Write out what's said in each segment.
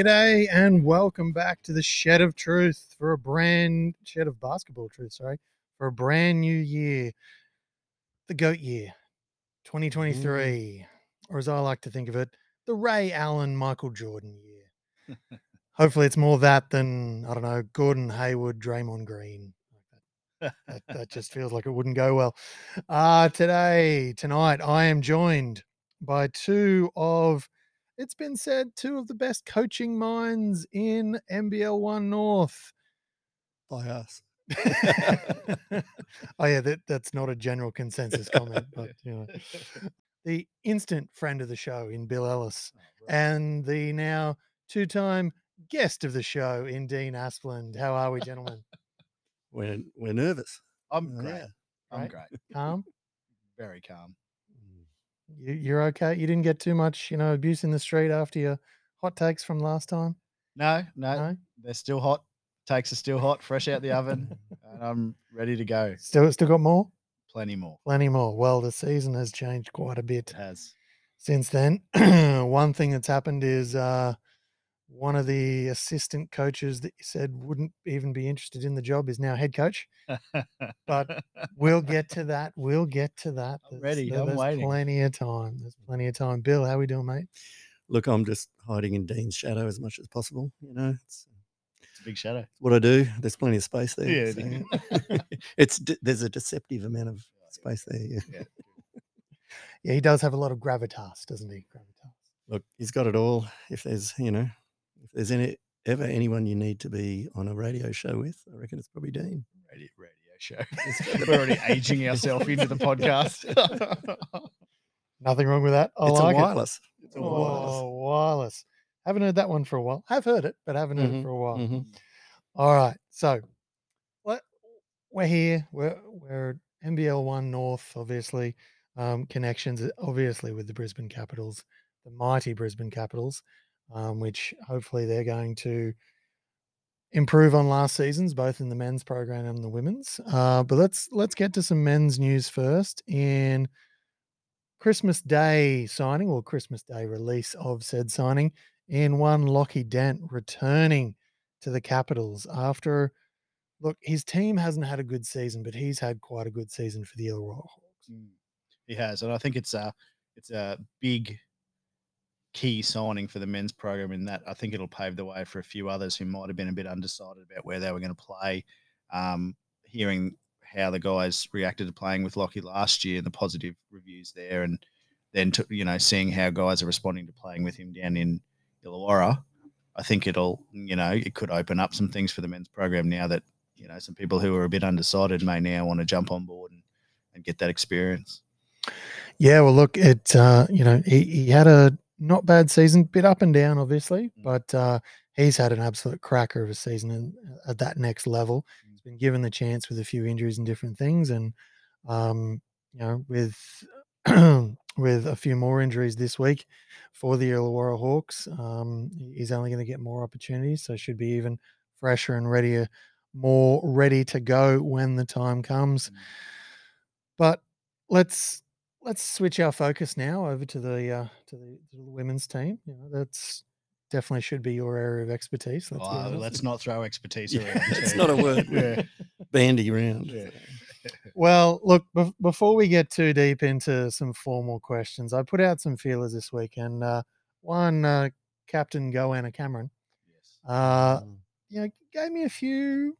G'day and welcome back to the Shed of Truth for a brand Shed of Basketball Truth, sorry, for a brand new year, the GOAT year, 2023, or as I like to think of it, the Ray Allen Michael Jordan year. Hopefully, it's more that than I don't know Gordon Hayward, Draymond Green. That, that just feels like it wouldn't go well. Uh, today, tonight, I am joined by two of it's been said two of the best coaching minds in NBL One North. by us. oh yeah, that, that's not a general consensus comment, but you know, the instant friend of the show in Bill Ellis oh, and the now two-time guest of the show in Dean Aspland. How are we, gentlemen? We're we're nervous. I'm Oh, great. yeah. I'm Right. great. Calm. Very calm. You, you're okay. You didn't get too much, you know, abuse in the street after your hot takes from last time. No, no, No, they're still hot. Takes are still hot, fresh out the oven, and I'm ready to go. still still got more. Plenty more. Plenty more. Well, the season has changed quite a bit It has. since then. One thing that's happened is uh, one of the assistant coaches that you said wouldn't even be interested in the job is now head coach. But We'll get to that. We'll get to that. I'm ready. there- I'm there's waiting. Plenty of time. There's plenty of time. Bill, how we doing, mate? Look, I'm just hiding in Dean's shadow as much as possible. You know, it's it's a big shadow. what I do. There's plenty of space there. Yeah, so- it's de- there's a deceptive amount of space there. Yeah. Yeah, he does have a lot of gravitas, doesn't he? Gravitas. Look, he's got it all. If there's you know, if there's any ever anyone you need to be on a radio show with, I reckon it's probably Dean. Radio, radio show. We're already aging ourselves into the podcast. Nothing wrong with that. I it's like a it. wireless. It's a wireless. Oh, wireless. Haven't heard that one for a while. I've heard it, but haven't heard it Mhm, for a while. mhm. All right. So we're here. We're we're NBL one North, obviously. Um, connections obviously with the Brisbane Capitals, the mighty Brisbane Capitals, um, which hopefully they're going to improve on last season's, both in the men's program and the women's. Uh, but let's let's get to some men's news first. In Christmas Day signing or Christmas Day release of said signing, in one Lockie Dent returning to the Capitals after look, his team hasn't had a good season, but he's had quite a good season for the Illawarra Hawks. Mm. He has, and I think it's a it's a big key signing for the men's program in that I think it'll pave the way for a few others who might have been a bit undecided about where they were going to play. Um, hearing how the guys reacted to playing with Lockie last year, and the positive reviews there, and then to, you know seeing how guys are responding to playing with him down in Illawarra, I think it'll you know it could open up some things for the men's program now that you know some people who are a bit undecided may now want to jump on board and, and get that experience. Yeah, well, look, it uh, you know he, he had a not bad season, bit up and down, obviously, Mm. but uh, he's had an absolute cracker of a season in, at that next level. Mm. He's been given the chance with a few injuries and different things, and um, you know with with a few more injuries this week for the Illawarra Hawks, um, he's only going to get more opportunities, so should be even fresher and readier, more ready to go when the time comes. Mm. But let's let's switch our focus now over to the uh, to the to the women's team. You know, that's definitely should be your area of expertise. Let's, Oh, let's not throw expertise Yeah, around. it's not a word. yeah. Bandy round. Yeah. Well, look, bef- before we get too deep into some formal questions, I put out some feelers this week, and uh, one uh, Captain Goanna Cameron, Yes. uh, Mm. you know, gave me a few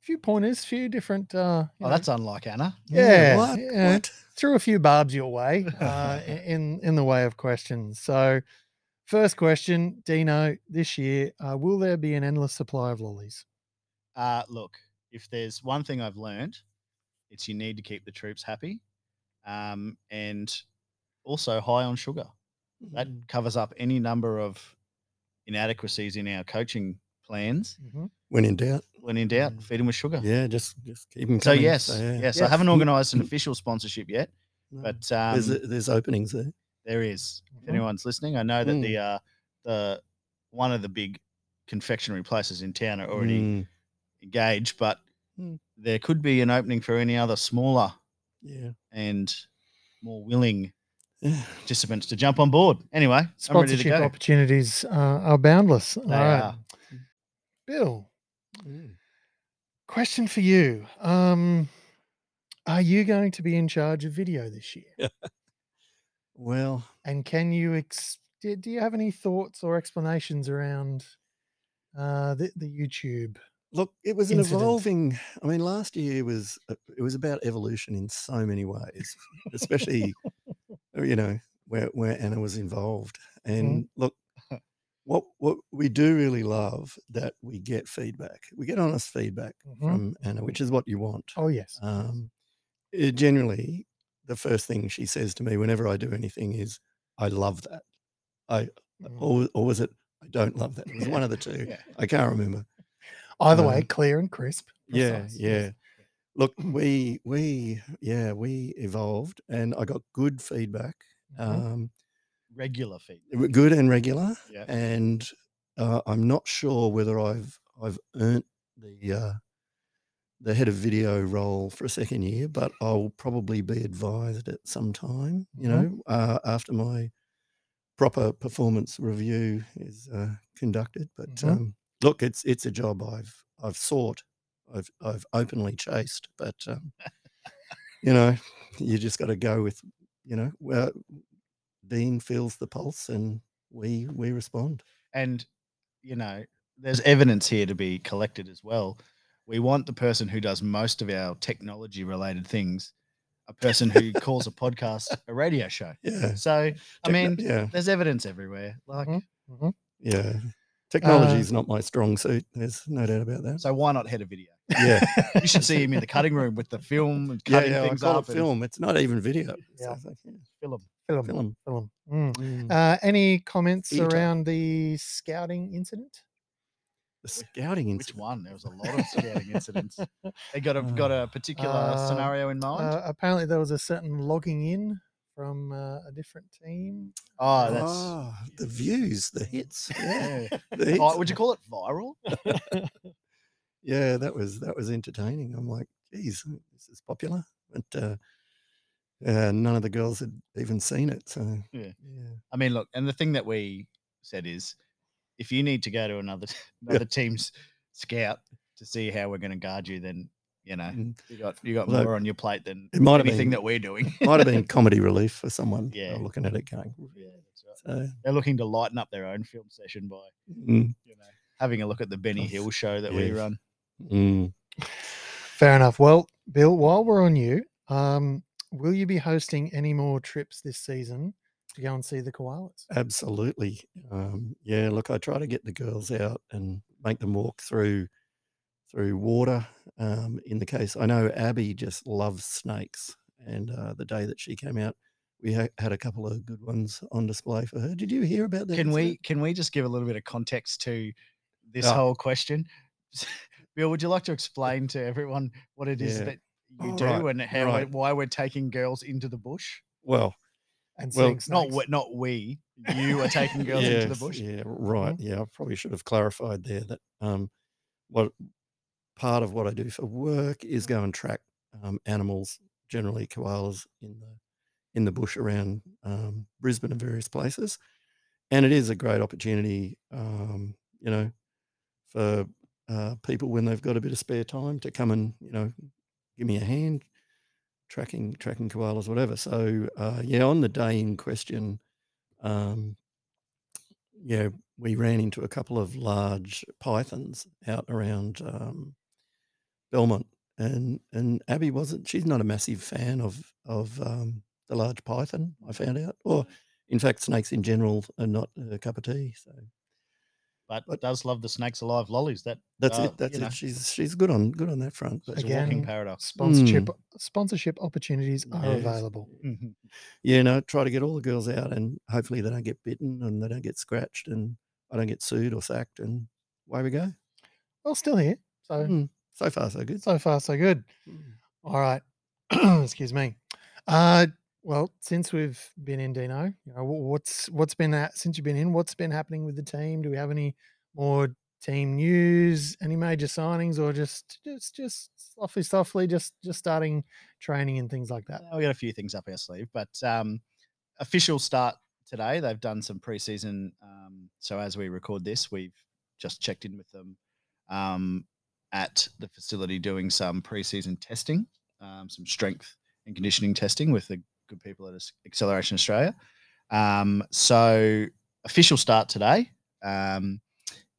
few pointers, few different. Uh, Oh, know, that's unlike Anna. yeah, What? yeah. What? threw a few barbs your way uh, in in the way of questions. So, first question, Dino, this year, uh, will there be an endless supply of lollies? Uh, look, if there's one thing I've learned, it's you need to keep the troops happy, um, and also high on sugar. That Mm. covers up any number of inadequacies in our coaching plans. Mhm. When in doubt, When in doubt, feed them with sugar. yeah, just just keep them So coming. yes, yeah. yes, I haven't organised an official sponsorship yet, No. but um, there's there's openings there. There is. If Mhm. anyone's listening, I know that Mm. the uh, the one of the big confectionery places in town are already Mm, engaged, but Mm. there could be an opening for any other smaller yeah. and more willing Yeah. participants to jump on board. Anyway, I'm ready to Sponsorship go. opportunities uh, are boundless. They right, are. Bill. Mm. Question for you. Um, are you going to be in charge of video this year? Well, And can you ex- do, do you have any thoughts or explanations around uh, the, the YouTube? look, it was an Incident. evolving. I mean, last year was uh, it was about evolution in so many ways, especially you know where where Anna was involved. And look, what what we do really love that we get feedback. We get honest feedback Mhm. from Anna, which is what you want. Oh yes. Um, it generally, the first thing she says to me whenever I do anything is, "I love that," I Mhm. or, or was it, "I don't love that." It was one of the two. Yeah. I can't remember. Either way, um, clear and crisp. Yeah, precise, yeah. yes. Look, we we yeah we evolved, and I got good feedback, Mhm. um, Regular feed. w- good and regular, Yeah. and uh, I'm not sure whether I've I've earned the uh, the head of video role for a second year, but I'll probably be advised at some time, you Mhm. know, uh, after my proper performance review is uh, conducted. But Mhm. um, look, it's it's a job I've I've sought, I've I've openly chased, but um, you know, you just got to go with, you know, well, Dean feels the pulse, and we we respond. And, you know, there's evidence here to be collected as well. We want the person who does most of our technology related things, a person who calls a podcast a radio show. Yeah, So, I Techno- mean, yeah, there's evidence everywhere. Like, Mhm. Mhm. yeah. Technology Uh, is not my strong suit. There's no doubt about that. so why not head a video? Yeah, You should see him in the cutting room with the film and cutting yeah. I things call up. it and film. It's not even video. Yeah. it's like, yeah, film. Film. film. Film. Mm. Mm. Uh, any comments Theatre. around the scouting incident? the scouting incident. Which incident. one? There was a lot of scouting incidents. They got a got a particular Uh, scenario in mind. Uh, apparently, there was a certain logging in from uh, a different team. oh, that's Ah, the views, the hits. Yeah, yeah. the hits. Vi- would you call it viral? yeah, that was that was entertaining. I'm like, geez, this is popular, but uh, uh, none of the girls had even seen it. So Yeah. yeah, I mean, look, and the thing that we said is, if you need to go to another another team's scout to see how we're going to guard you, then you know Mm. you got you got Well, more on your plate than it might have anything been that we're doing. might have been comedy relief for someone. Yeah. uh, looking at it going. yeah, that's right. So, They're looking to lighten up their own film session by mm, you know having a look at the Benny Yes. Hill show that we Yes. run. mm. Fair enough. Well, Bill, while we're on you, um, will you be hosting any more trips this season to go and see the koalas? Absolutely. Um, yeah, look, I try to get the girls out and make them walk through through water. Um, in the case, I know Abby just loves snakes, and uh, the day that she came out, we ha- had a couple of good ones on display for her. Did you hear about that? Can we incident? can we just give a little bit of context to this Yeah. whole question? Bill, would you like to explain to everyone what it is Yeah. that you Oh, do right, and how right. why we're taking girls into the bush? Well, And Well, Not snakes? we, not we. You are taking girls into the bush. Yeah, right. Yeah, I probably should have clarified there that um, what part of what I do for work is go and track um, animals, generally koalas, in the in the bush around um, Brisbane and various places, and it is a great opportunity, um, you know, for uh, people when they've got a bit of spare time to come and you know give me a hand tracking tracking koalas, whatever. So uh, yeah, on the day in question, um, yeah, we ran into a couple of large pythons out around um, Belmont, and and Abby wasn't. She's not a massive fan of of um, the large python. I found out, or in fact, snakes in general are not a cup of tea. So But, But- does love the snakes alive lollies. That that's uh, it. That's it. know, She's she's good on good on that front. But it's walking Again, paradox. Sponsorship sponsorship opportunities are Yes. available. Mhm. yeah, no, try to get all the girls out, and hopefully they don't get bitten and they don't get scratched, and I don't get sued or sacked, and away we go. Well, still here. So Mm, so far, so good. so far so good. Mm. All right. Excuse me. Uh, well, since we've been in Dino, you know, what's what's been that since you've been in? What's been happening with the team? Do we have any more team news? Any major signings, or just just just softly, softly, just just starting training and things like that? We got a few things up our sleeve, but um, official start today. They've done some preseason. Um, so as we record this, we've just checked in with them um, at the facility doing some preseason testing, um, some strength and conditioning testing with the good people at Acceleration Australia. Um, so official start today. Um,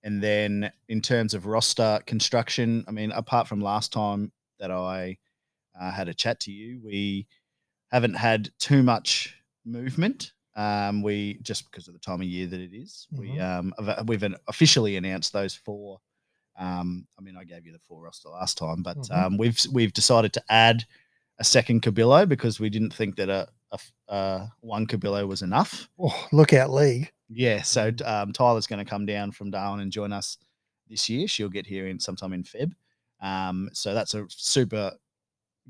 and then in terms of roster construction, I mean, apart from last time that I uh, had a chat to you, we haven't had too much movement. Um, we just because of the time of year that it is, Mhm. we um, we've officially announced those four. Um, I mean, I gave you the four roster last time, but Mhm. um, we've we've decided to add a second Cabillo because we didn't think that a, a uh, one Cabillo was enough. Oh, lookout league. Yeah, so um, Tyler's going to come down from Darwin and join us this year. She'll get here in sometime in Feb. Um, so that's a super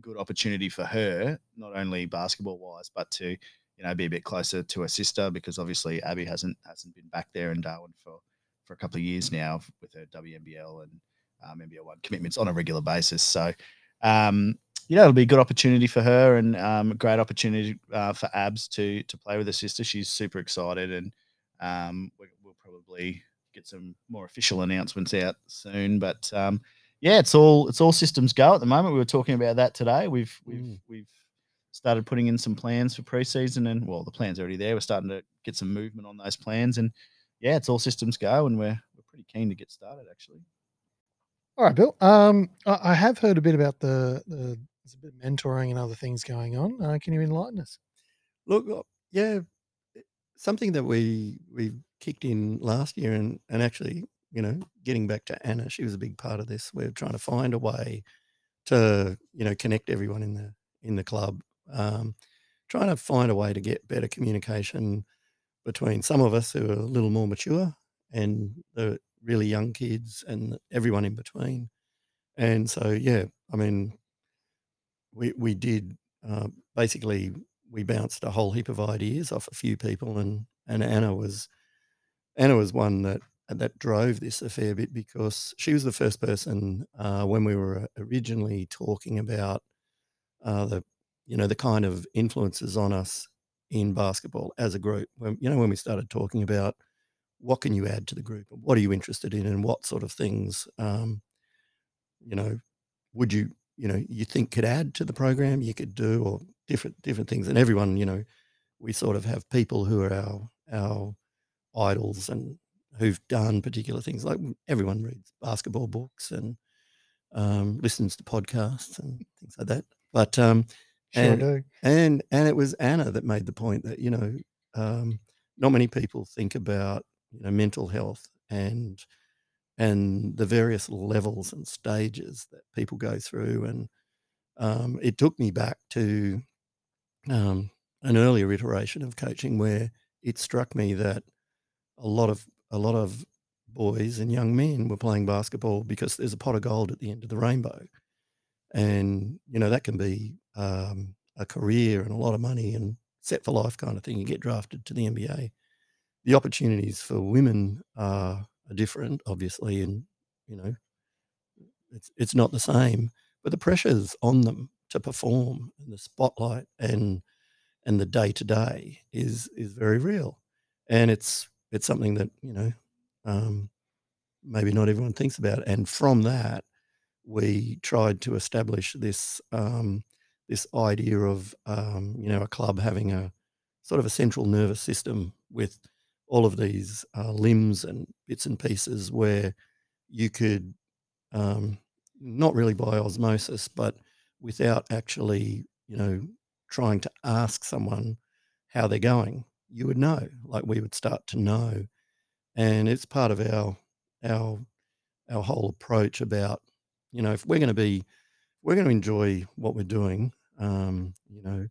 good opportunity for her, not only basketball wise, but to you know be a bit closer to her sister because obviously Abby hasn't hasn't been back there in Darwin for for a couple of years now with her WNBL and um, NBL one commitments on a regular basis. So um, you know, it'll be a good opportunity for her and um, a great opportunity uh, for Abs to to play with her sister. She's super excited, and um, we, we'll probably get some more official announcements out soon. But um, yeah, it's all it's all systems go at the moment. We were talking about that today. We've we've Mm. we've started putting in some plans for preseason, and well, the plans are already there. We're starting to get some movement on those plans, and yeah, it's all systems go, and we're we're pretty keen to get started actually. All right, Bill. Um, I, I have heard a bit about the, the there's a bit of mentoring and other things going on. Uh, can you enlighten us? Look, uh, yeah, something that we we kicked in last year, and and actually, you know, getting back to Anna, she was a big part of this. We're trying to find a way to you know connect everyone in the in the club, um, trying to find a way to get better communication between some of us who are a little more mature and the really young kids and everyone in between. And so, yeah, I mean, we we did uh, basically we bounced a whole heap of ideas off a few people, and and Anna was Anna was one that that drove this a fair bit because she was the first person uh, when we were originally talking about uh, the you know the kind of influences on us in basketball as a group. When you know when we started talking about what can you add to the group, what are you interested in, and what sort of things um, you know would you you know you think could add to the program you could do or different different things. And everyone you know we sort of have people who are our our idols and who've done particular things. Like everyone reads basketball books and um, listens to podcasts and things like that. But um Sure And- do. and and it was Anna that made the point that you know um, not many people think about you know mental health and and the various levels and stages that people go through and um, it took me back to um, an earlier iteration of coaching where it struck me that a lot of a lot of boys and young men were playing basketball because there's a pot of gold at the end of the rainbow and you know that can be um, a career and a lot of money and set for life kind of thing. You get drafted to the NBA. The opportunities for women are, are different, obviously, and you know it's it's not the same. But the pressures on them to perform and the spotlight and and the day to day is is very real, and it's it's something that you know um, maybe not everyone thinks about. And from that, we tried to establish this um, this idea of um, you know a club having a sort of a central nervous system with all of these uh, limbs and bits and pieces where you could um, not really by osmosis, but without actually you know trying to ask someone how they're going, you would know. Like we would start to know, and it's part of our our our whole approach about you know if we're going to be we're going to enjoy what we're doing um, you know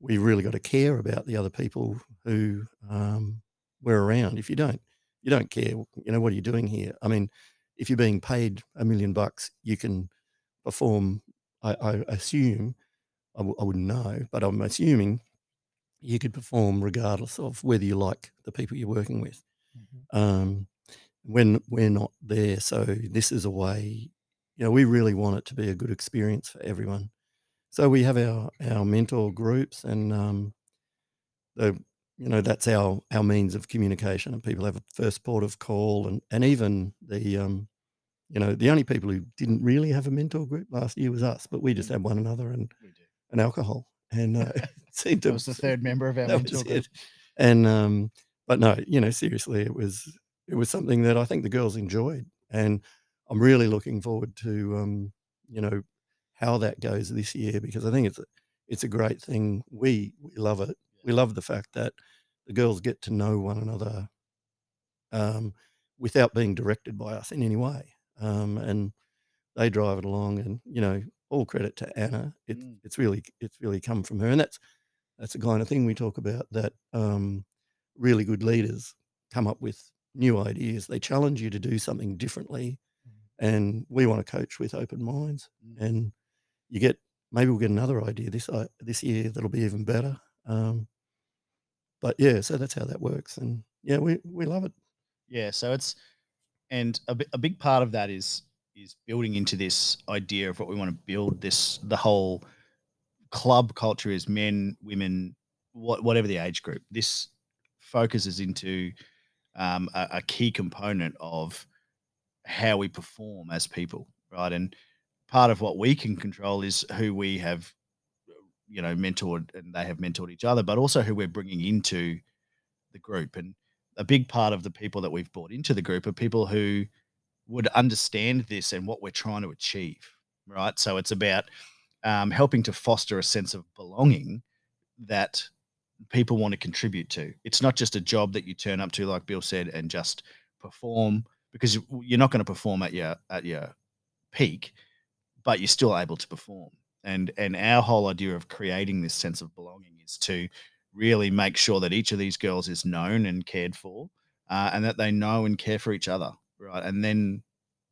we really got to care about the other people who um, we're around if you don't you don't care you know what are you doing here i mean if you're being paid a million bucks you can perform i, I assume I w- I wouldn't know but i'm assuming you could perform regardless of whether you like the people you're working with Mhm. um, when we're not there. So this is a way, you know, we really want it to be a good experience for everyone. So we have our our mentor groups, and um, the you know that's our our means of communication, and people have a first port of call, and and even the um, you know, the only people who didn't really have a mentor group last year was us, but we just had one another and and alcohol, and uh, it seemed to That was the third member of our mentor group. it. And um, but no, you know, seriously, it was it was something that I think the girls enjoyed, and I'm really looking forward to um, you know how that goes this year because I think it's a, it's a great thing. We we love it. We love the fact that the girls get to know one another um, without being directed by us in any way, um, and they drive it along. And you know, all credit to Anna. It, Mm. It's really it's really come from her, and that's that's the kind of thing we talk about. That um, really good leaders come up with new ideas. They challenge you to do something differently, and we want to coach with open minds. Mm. And you get maybe we'll get another idea this i- this year that'll be even better. Um, but yeah, so that's how that works, and yeah, we we love it. Yeah, so it's and a, a big part of that is is building into this idea of what we want to build this the whole club culture is men, women, what, whatever the age group. This focuses into um, a, a key component of how we perform as people, right? And part of what we can control is who we have, you know, mentored and they have mentored each other, but also who we're bringing into the group. And a big part of the people that we've brought into the group are people who would understand this and what we're trying to achieve, right? So it's about um, helping to foster a sense of belonging that people want to contribute to. It's not just a job that you turn up to, like Bill said, and just perform because you- you're not going to perform at your at your peak, but you're still able to perform. And and our whole idea of creating this sense of belonging is to really make sure that each of these girls is known and cared for, uh, and that they know and care for each other, right? And then,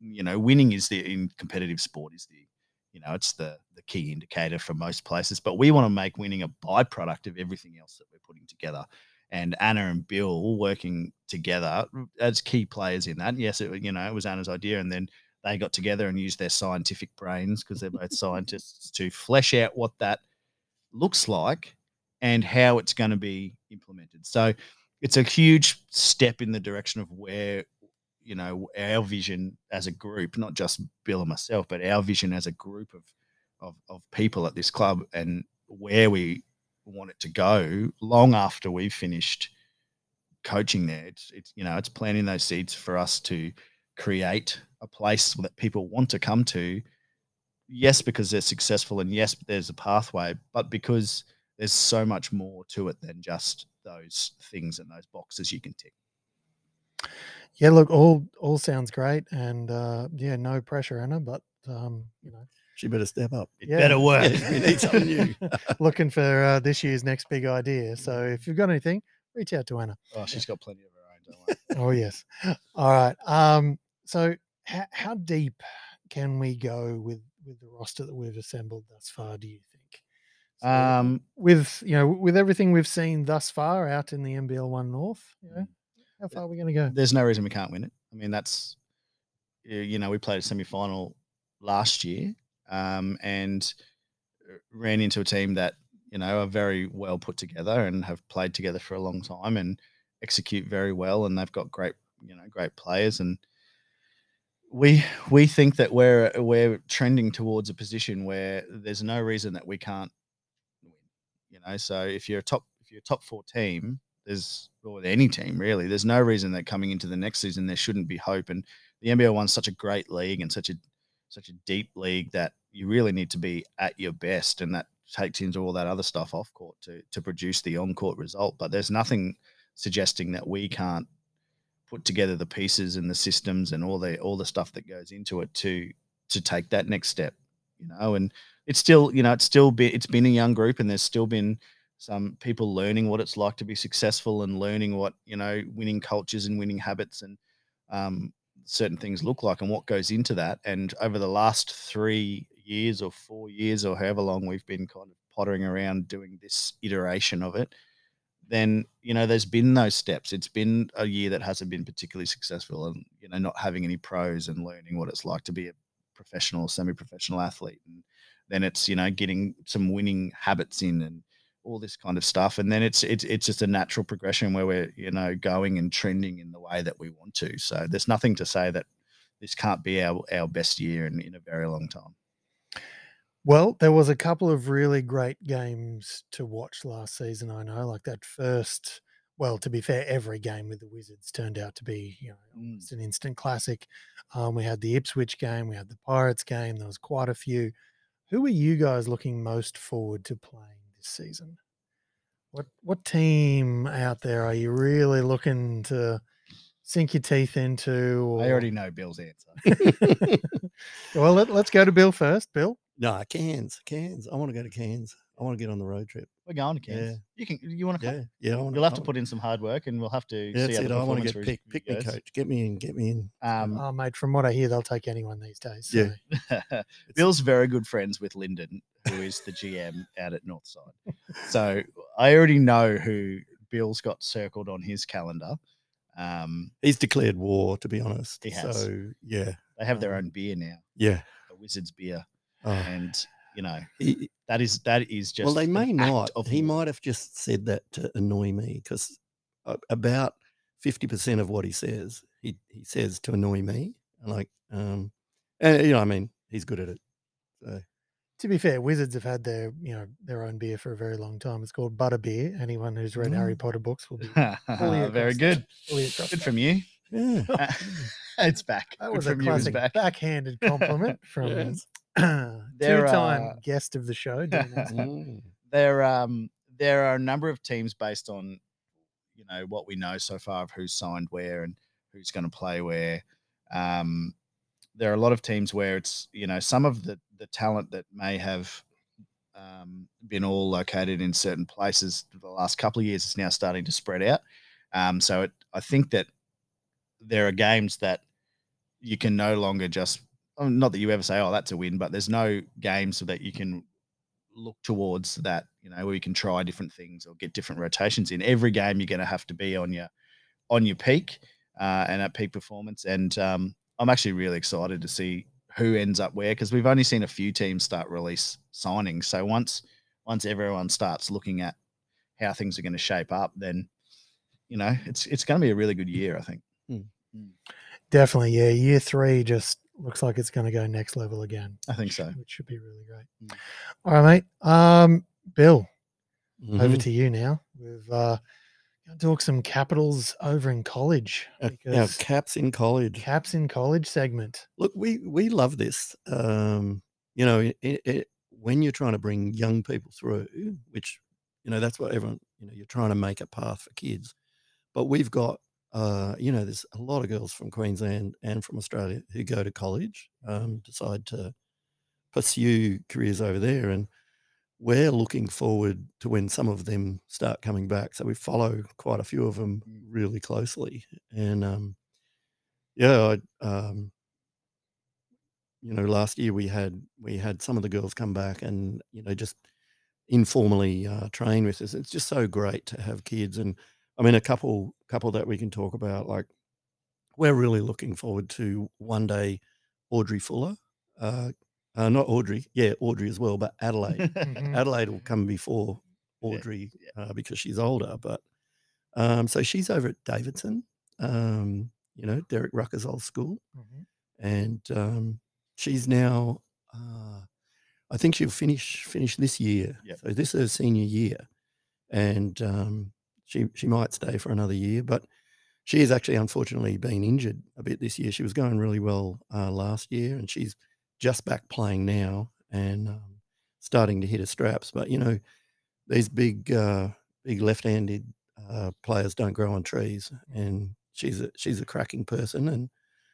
you know, winning is the in competitive sport is the, you know, it's the the key indicator for most places. But we want to make winning a byproduct of everything else that we're putting together. And Anna and Bill working together as key players in that. Yes, it, you know, it was Anna's idea, and then they got together and used their scientific brains because they're both scientists to flesh out what that looks like and how it's going to be implemented. So it's a huge step in the direction of where you know our vision as a group, not just Bill and myself, but our vision as a group of of, of people at this club and where we want it to go long after we've finished coaching there. It's it's you know it's planting those seeds for us to create a place that people want to come to. Yes, because they're successful, and yes, there's a pathway, but because there's so much more to it than just those things and those boxes you can tick. Yeah, look, all all sounds great, and uh, yeah, no pressure, Anna, but um, you know, She better step up. It Yeah. better work. Yeah, we need something new. looking for uh, this year's next big idea. So if you've got anything, reach out to Anna. oh, she's got plenty of her own. Don't worry. Oh yes. All right. Um, so how, how deep can we go with with the roster that we've assembled thus far? Do you think? So, Um, with you know with everything we've seen thus far out in the NBL One North, you know, Mm. how far are we going to go? there's no reason we can't win it. I mean, that's you know we played a semi final last year um, and uh, ran into a team that you know are very well put together and have played together for a long time and execute very well, and they've got great you know great players and. We we think that we're we're trending towards a position where there's no reason that we can't win. You know, so if you're a top if you're a top four team, there's or any team really. There's no reason that coming into the next season there shouldn't be hope. And the NBL one's such a great league and such a such a deep league that you really need to be at your best, and that takes into all that other stuff off court to to produce the on court result. But there's nothing suggesting that we can't put together the pieces and the systems and all the all the stuff that goes into it to to take that next step. You know, and it's still you know it's still been it's been a young group, and there's still been some people learning what it's like to be successful and learning what you know winning cultures and winning habits and um, certain things look like and what goes into that and over the last three years or four years or however long we've been kind of pottering around doing this iteration of it then you know there's been those steps it's been a year that hasn't been particularly successful and you know not having any pros and learning what it's like to be a professional semi-professional athlete and then it's you know getting some winning habits in and all this kind of stuff, and then it's it's it's just a natural progression where we're you know going and trending in the way that we want to. So there's nothing to say that this can't be our our best year in, in a very long time. Well, there was a couple of really great games to watch last season. I know, like that first. Well, to be fair, every game with the Wizards turned out to be, you know, Mm. almost an instant classic. Um, we had the Ipswich game, we had the Pirates game. There was quite a few. Who are you guys looking most forward to playing this season? What what team out there are you really looking to sink your teeth into? I already know Bill's answer. well, let, let's go to Bill first. Bill, no, Cairns, Cairns. I want to go to Cairns. I want to get on the road trip. We're going to Cairns. Yeah. You can. You want to? Yeah, yeah. I want You'll have to put in some hard work, and we'll have to Yeah, see that's how it. I want to get re- pick, pick me, coach. Get me in. Get me in. Um, oh mate, from what I hear, they'll take anyone these days. Yeah. Bill's very good friends with Lyndon, who is the GM out at Northside. So I already know who Bill's got circled on his calendar. Um, He's declared war, to be honest. He has. So yeah, they have their Um, own beer now, yeah. a Wizards beer, Oh, and you know he, that is that is just well, they may not. Of He war. might have just said that to annoy me because about fifty percent of what he says, he he says to annoy me. And like, um, and you know, I mean, he's good at it. So To be fair, Wizards have had their you know their own beer for a very long time. It's called butter beer. Anyone who's read Harry Mm. Potter books will be fully very good. fully Good that. from you. yeah, Uh, it's back. That Good was a from you is classic back. backhanded compliment from Yes. There two-time are- guest of the show. Mm. there um there are a number of teams based on you know what we know so far of who's signed where and who's going to play where um there are a lot of teams where it's you know some of the the talent that may have um, been all located in certain places for the last couple of years is now starting to spread out um so it, i think that there are games that you can no longer just not that you ever say oh that's a win but there's no game so that you can look towards that, you know, where you can try different things or get different rotations in. Every game you're going to have to be on your on your peak uh, and at peak performance. And um, I'm actually really excited to see who ends up where because we've only seen a few teams start release signings. So once once everyone starts looking at how things are going to shape up, then you know it's it's going to be a really good year. I think. Definitely, yeah. Year three just looks like it's going to go next level again. I think so. Which should be really great. Mm. All right, mate. Um, Bill, over Mhm. to you now. We've uh, going to talk some capitals over in college Our- our caps in college. caps in college segment. Look, we we love this. Um, you know, it, it, when you're trying to bring young people through, which you know that's what everyone you know you're trying to make a path for kids. But we've got uh, you know there's a lot of girls from Queensland and from Australia who go to college, um, decide to pursue careers over there, and we're looking forward to when some of them start coming back. So we follow quite a few of them Mm. really closely, and um, yeah, I, um, you know, last year we had we had some of the girls come back and you know just informally uh, train with us. It's just so great to have kids, and I mean a couple couple that we can talk about. Like we're really looking forward to one day Audrey Fuller, uh, uh, not Audrey, yeah, Audrey as well, but Adelaide. Mhm. Adelaide will come before Yeah, Audrey uh, because she's older. But um, so she's over at Davidson, um, you know, Derek Rucker's old school, Mhm. and um, she's now, uh, I think she'll finish finish this year. Yep. So this is her senior year, and um, she she might stay for another year, but. She has actually, unfortunately, been injured a bit this year. She was going really well uh, last year, and she's just back playing now and um, starting to hit her straps. But you know, these big uh, big left-handed uh, players don't grow on trees, and she's a, she's a cracking person, and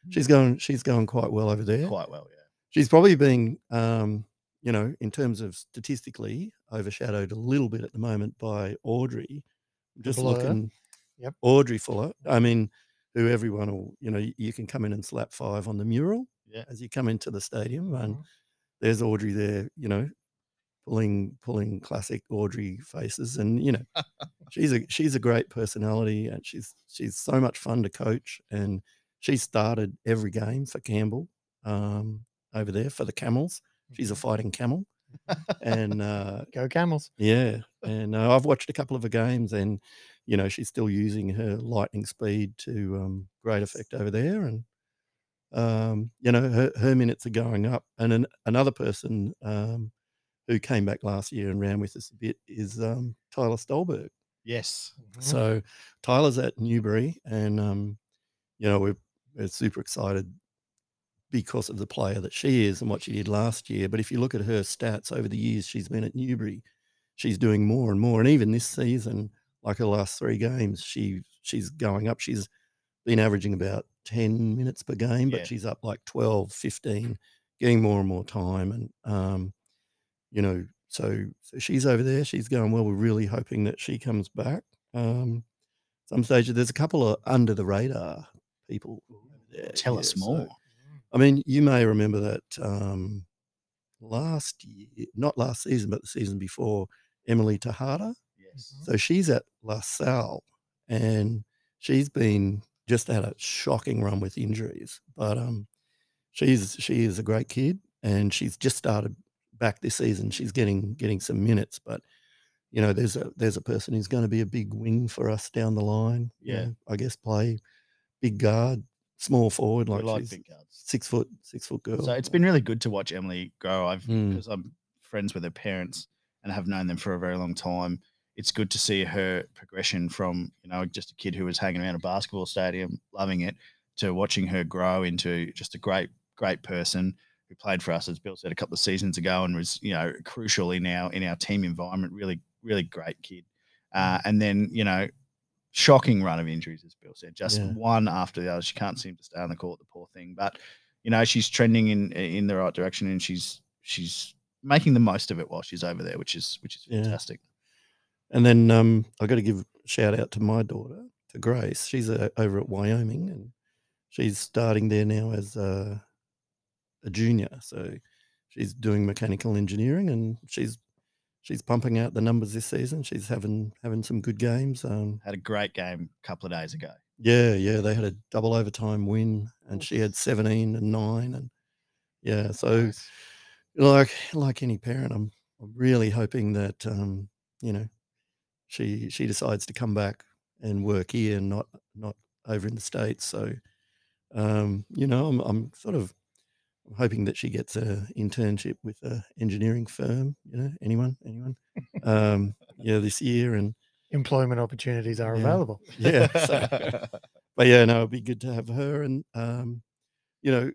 she's going she's going quite well over there. Quite well, yeah. She's probably being, um, you know, in terms of statistically, overshadowed a little bit at the moment by Audrey. Just looking, Yep. Audrey Fuller. I mean, who everyone will, you know, you, can come in and slap five on the mural Yeah. as you come into the stadium, and Mhm. there's Audrey there, you know, pulling pulling classic Audrey faces, and you know, she's a she's a great personality, and she's she's so much fun to coach, and she started every game for Campbell um, over there for the Camels. She's a Mhm. fighting camel, and uh, Go Camels. yeah, and uh, I've watched a couple of her games, and you know she's still using her lightning speed to um, great effect over there, and um, you know her, her minutes are going up. And an, another person um, who came back last year and ran with us a bit is um, Tyler Stolberg. Yes. Mhm. So Tyler's at Newberry, and um, you know we're, we're super excited because of the player that she is and what she did last year. But if you look at her stats over the years she's been at Newberry, she's doing more and more. And even this season, like her last three games, she she's going up. She's been averaging about 10 minutes per game, but Yeah. she's up like 12, 15, getting more and more time. And um, you know, so so she's over there. She's going well. We're really hoping that she comes back. Um, some stage there's a couple of under the radar people. there, Tell us yeah, so- more. I mean, you may remember that um, last year, not last season, but the season before, Emily Tejada. Yes. So she's at La Salle, and she's been just had a shocking run with injuries. But um, she's she is a great kid, and she's just started back this season. She's getting getting some minutes, but you know, there's a there's a person who's going to be a big wing for us down the line. you Yeah. know, I guess play big guard, small forward, like, like she's big guards. six foot six foot girl. So it's been really good to watch Emily grow. I've Mm. because I'm friends with her parents and have known them for a very long time. It's good to see her progression from you know just a kid who was hanging around a basketball stadium, loving it, to watching her grow into just a great great person who played for us, as Bill said, a couple of seasons ago, and was you know crucial in our in our team environment. Really really great kid. Uh, and then you know shocking run of injuries, as Bill said, just Yeah. one after the other. She can't seem to stay on the court, the poor thing. But you know, she's trending in in the right direction, and she's she's making the most of it while she's over there, which is which is Yeah. fantastic. And then um, I got to give a shout out to my daughter, to Grace. She's uh over at Wyoming, and she's starting there now as a, a junior. So she's doing mechanical engineering, and she's she's pumping out the numbers this season. She's having having some good games. Um, Had a great game a couple of days ago. yeah, yeah, they had a double overtime win, and she had seventeen and nine, and yeah, so Nice. like like any parent, I'm, really hoping that um, you know she she decides to come back and work here, and not not over in the states. So um, you know, I'm I'm sort of hoping that she gets a internship with a engineering firm. You know, anyone, anyone, um, yeah, this year, and Employment opportunities are Yeah. available. yeah, so, but yeah, no, it'd be good to have her, and um, you know,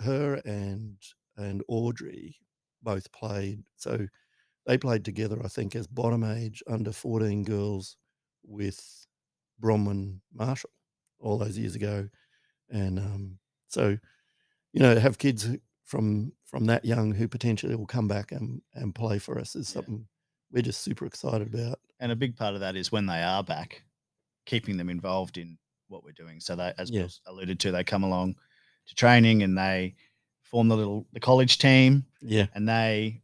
her and and Audrey both played. So they played together, I think, as bottom age under fourteen girls with Bronwyn Marshall all those years ago, and um, so you know, have kids from from that young who potentially will come back and and play for us is Yeah. something we're just super excited about. and a big part of that is when they are back, keeping them involved in what we're doing. So they, as Yeah. Alluded to, they come along to training and they form the little the college team Yeah, and they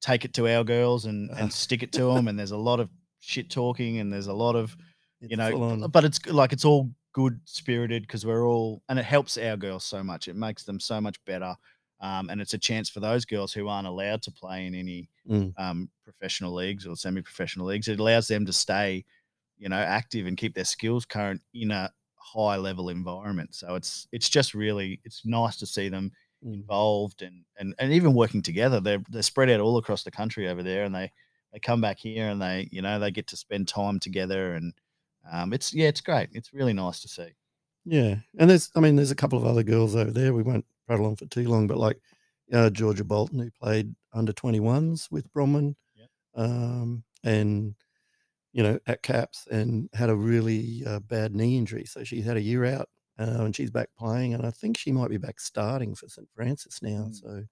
take it to our girls and, and stick it to them. And there's a lot of shit talking and there's a lot of you it's know, but it's like it's all good spirited because we're all, and it helps our girls so much. It makes them so much better. Um, and it's a chance for those girls who aren't allowed to play in any Mm. um, professional leagues or semi professional leagues. It allows them to stay, you know, active and keep their skills current in a high level environment. So it's, it's just really, it's nice to see them Mm. involved and, and, and even working together. They're, they're spread out all across the country over there and they, they come back here and they, you know, they get to spend time together and um, it's, yeah, it's great. It's really nice to see. Yeah, and there's, I mean, there's a couple of other girls over there. We won't prattle on for too long, but like uh, Georgia Bolton, who played under 21s with Yep. um, and you know at Caps, and had a really uh, bad knee injury, so she had a year out, uh, and she's back playing, and I think she might be back starting for St Francis now. Mm. So,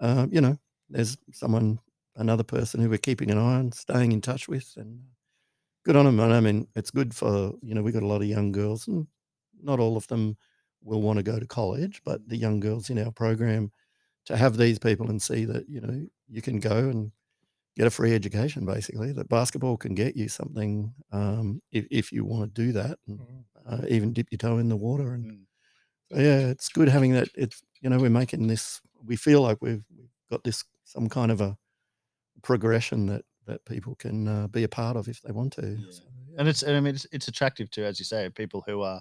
um, you know, there's someone, another person who we're keeping an eye on, staying in touch with, and good on them. And I mean, it's good for you know we got a lot of young girls, and not all of them will want to go to college, but the young girls in our program to have these people and see that you know you can go and get a free education basically that basketball can get you something um, if, if you want to do that and Mhm. uh, even dip your toe in the water and Mm. so, yeah it's good having that it's you know we're making this we feel like we've, we've got this some kind of a progression that that people can uh, be a part of if they want to. Yeah. So, and it's and I mean it's, it's attractive to, as you say, people who are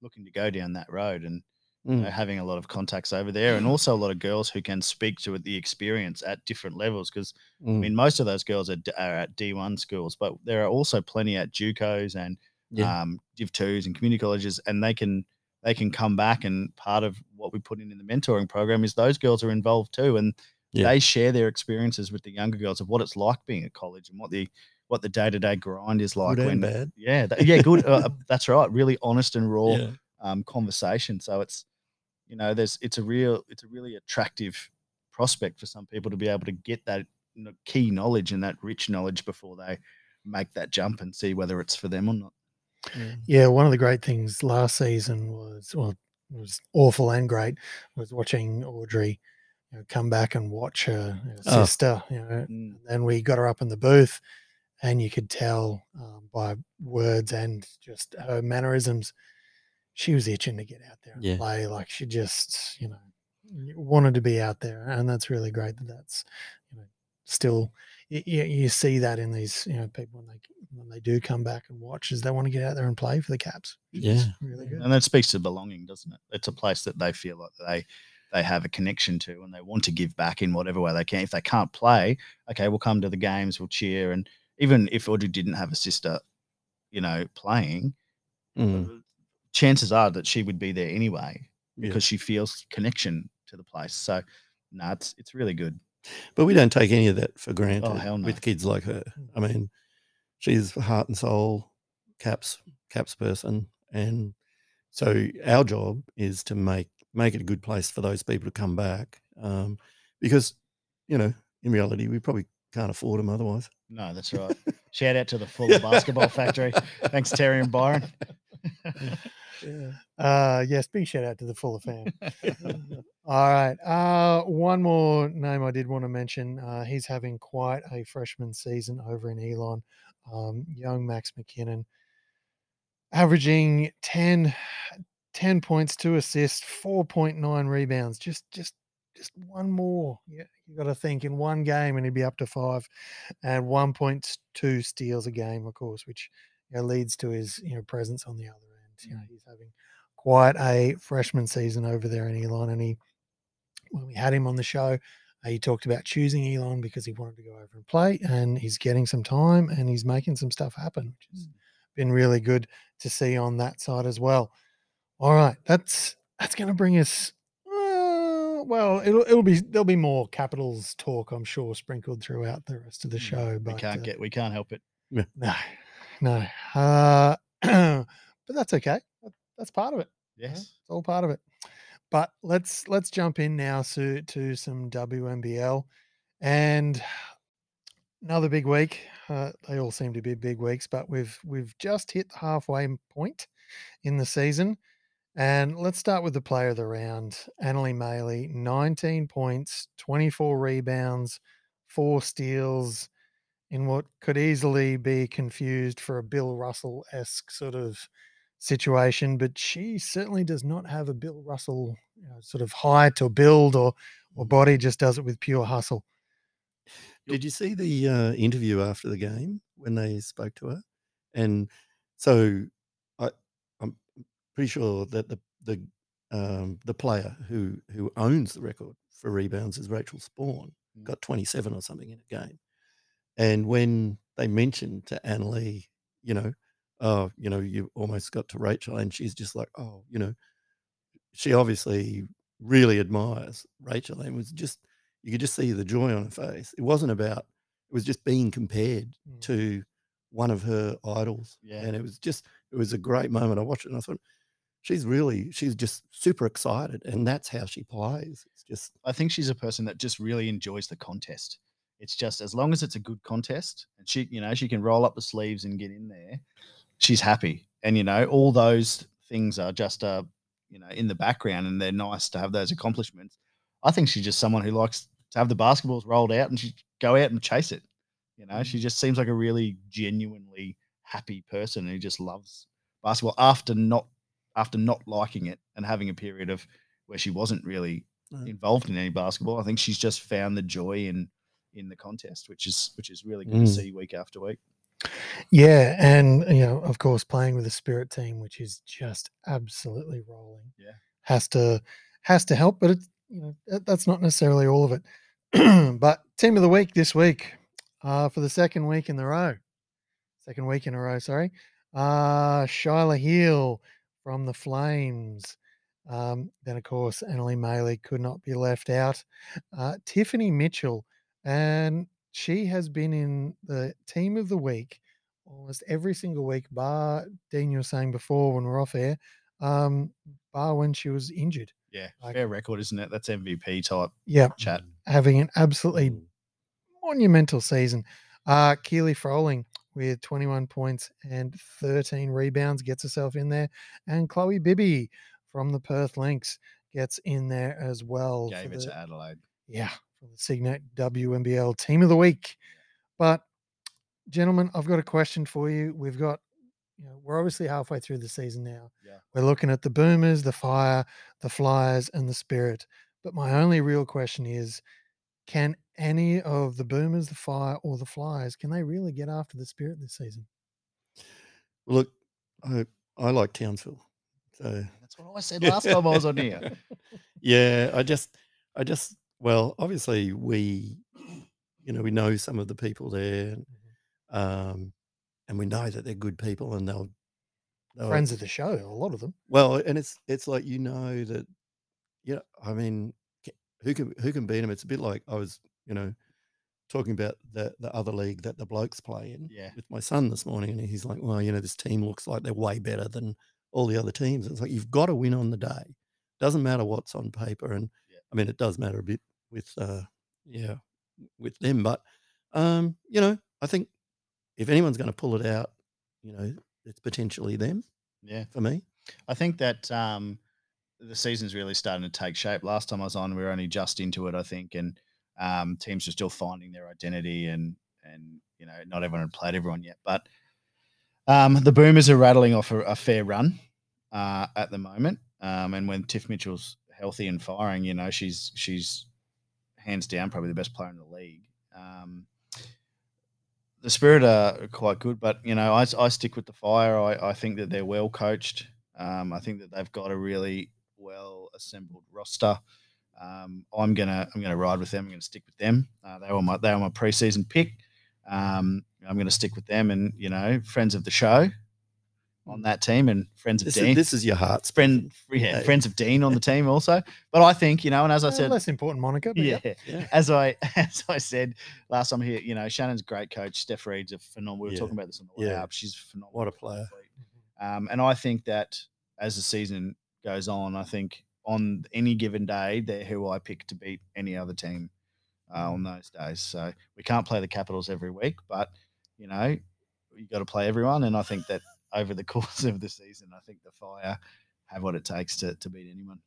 looking to go down that road and you know, mm, having a lot of contacts over there, and also a lot of girls who can speak to the experience at different levels. Because I mm, mean, most of those girls are, are at D one schools, but there are also plenty at JUCOs and yeah, um, Div twos and community colleges, and they can they can come back. And part of what we put in in the mentoring program is those girls are involved too, and Yeah. they share their experiences with the younger girls of what it's like being at college and what the what the day to day grind is like. good when and bad. yeah, that, yeah, good. uh, that's right. Really honest and raw Yeah. um, conversation. So it's you know there's it's a real it's a really attractive prospect for some people to be able to get that you know, key knowledge and that rich knowledge before they make that jump and see whether it's for them or not. yeah. Yeah, one of the great things last season was well, it was awful and great was watching Audrey you know, come back and watch her, her Oh. sister. You know, Mm. and we got her up in the booth, and you could tell um, by words and just her mannerisms, she was itching to get out there and Yeah. play. Like she just, you know, wanted to be out there, and that's really great that that's, you know, still. You, you see that in these, you know, people when they when they do come back and watch, is they want to get out there and play for the Caps. which is Yeah. really good. And that speaks to belonging, doesn't it? It's a place that they feel like they they have a connection to and they want to give back in whatever way they can. If they can't play, okay, we'll come to the games, we'll cheer. And even if Audrey didn't have a sister, you know, playing, Mm, chances are that she would be there anyway yeah. because she feels connection to the place. So no, it's it's really good. But we don't take any of that for granted Oh, no. with kids like her. I mean, she's heart and soul caps caps person, and so our job is to make make it a good place for those people to come back, um, because you know, in reality, we probably can't afford them otherwise. No, that's right. Shout out to the Fuller Basketball Factory. Thanks, Terry and Byron. Yeah. Uh, yes, big shout out to the Fuller fan. All right. Uh, one more name I did want to mention. Uh, he's having quite a freshman season over in Elon. Um, young Max McKinnon, averaging 10, 10 points, two assists, 4.9 rebounds. Just, just, just one more. Yeah, you got to think in one game, and he'd be up to five, and 1.2 steals a game, of course, which you know, leads to his you know presence on the other end. You know, he's having quite a freshman season over there in Elon, and he when we had him on the show, uh, he talked about choosing Elon because he wanted to go over and play, and he's getting some time and he's making some stuff happen, which has been really good to see on that side as well. All right, that's that's going to bring us. Uh, well, it'll it'll be there'll be more capitals talk, I'm sure, sprinkled throughout the rest of the show. But we can't uh, get we can't help it. no, no. Uh, but that's okay. That's part of it. you know, Yes. it's all part of it. But let's let's jump in now to to some WNBL, and another big week. Uh, they all seem to be big weeks, but we've we've just hit the halfway point in the season. And let's start with the player of the round, Anneli Maley, 19 points, 24 rebounds, four steals, in what could easily be confused for a Bill Russell esque sort of situation, but she certainly does not have a Bill Russell you know, sort of height or build or or body. Just does it with pure hustle. Did you see the uh, interview after the game when they spoke to her? And so I, I'm pretty sure that the the um, the player who who owns the record for rebounds is Rachael Sporn, Mm. got 27 or something in a game. And when they mentioned to Anneli, you know, oh, you know, you almost got to Rachel, and she's just like, oh, you know, she obviously really admires Rachel and was just you could just see the joy on her face. It wasn't about it was just being compared Mm. to one of her idols. Yeah. And it was just it was a great moment. I watched it and I thought, she's really she's just super excited and that's how she plays. It's just I think she's a person that just really enjoys the contest. It's just as long as it's a good contest and she, you know, she can roll up the sleeves and get in there, she's happy. And you know, all those things are just uh, you know, in the background and they're nice to have those accomplishments. I think she's just someone who likes to have the basketballs rolled out and she go out and chase it. You know, she just seems like a really genuinely happy person who just loves basketball after not after not liking it and having a period of where she wasn't really involved in any basketball. I think she's just found the joy in in the contest, which is which is really good to Mm. see week after week. Yeah, and you know, of course, playing with the Spirit team, which is just absolutely rolling. Yeah. has to has to help, but it's you know that's not necessarily all of it. but team of the week this week, uh, for the second week in the row, second week in a row. Sorry, uh, Shyla Heal from the Flames. Um, then of course, Anneli Maley could not be left out. Uh, Tiffany Mitchell, and she has been in the team of the week almost every single week, bar Dean, you were saying before when we're off air, um, bar when she was injured. Yeah, Like- fair record, isn't it? That's MVP type Yeah, chat. having an absolutely Mm. monumental season. Uh, Keely Froling with 21 points and 13 rebounds gets herself in there. And Chloe Bibby from the Perth Lynx gets in there as well. Gave it the- to Adelaide. yeah, for the Signet WNBL Team of the Week. But, gentlemen, I've got a question for you. We've got, you know, we're obviously halfway through the season now. Yeah. We're looking at the Boomers, the Fire, the Flyers, and the Spirit. But my only real question is can any of the Boomers, the Fire, or the Flyers, can they really get after the Spirit this season? Look, I I like Townsville, so That's what I said last time I was on here. yeah, I just I just well, obviously we, you know, we know some of the people there, and, um, and we know that they're good people, and they'll, they'll Friends of the show, a lot of them. Well, and it's it's like you know that, yeah. I mean, who can who can beat them? It's a bit like I was, you know, talking about the the other league that the blokes play in Yeah. with my son this morning, and he's like, "Well, you know, this team looks like they're way better than all the other teams." It's like you've got to win on the day. Doesn't matter what's on paper, and Yeah. I mean, it does matter a bit with, uh, yeah, with them. But um, you know, I think if anyone's going to pull it out, you know, it's potentially them Yeah. for me. I think that um, the season's really starting to take shape. Last time I was on, we were only just into it, I think, and um, teams are still finding their identity, and and you know, not everyone had played everyone yet. But um, the Boomers are rattling off a, a fair run uh, at the moment, um, and when Tiff Mitchell's healthy and firing, you know, she's she's hands down probably the best player in the league. Um, the Spirit are quite good, but you know, I, I stick with the Fire. I, I think that they're well coached. Um, I think that they've got a really well assembled roster. Um, I'm gonna I'm gonna ride with them. I'm gonna stick with them. Uh, they were my they were my preseason pick. Um, I'm gonna stick with them, and you know, friends of the show on that team, and friends of This Dean. is, this is your heart's friend, yeah, Hey. friends of Dean on the team also. But I think you know, and as I said, less important, Monica. But yeah, yeah. Yeah. as I as I said last time here, you know, Shannon's a great coach. Steph Reid's a phenomenal. We were Yeah. talking about this on the way Yeah. up. She's phenomenal. What a player. Um, and I think that as the season goes on, I think on any given day, they're who I pick to beat any other team uh, on those days. So we can't play the Capitals every week, but you know, you got to play everyone. And I think that over the course of the season, I think the Fire have what it takes to, to beat anyone.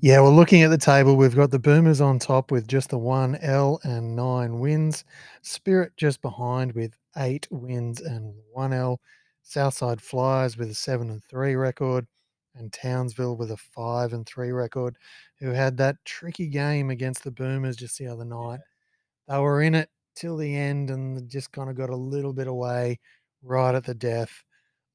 Yeah, well, looking at the table, we've got the Boomers on top with just the one L and nine wins. Spirit just behind with eight wins and one L. Southside Flyers with a seven and three record, and Townsville with a five and three record, who had that tricky game against the Boomers just the other night. They were in it till the end and just kind of got a little bit away right at the death.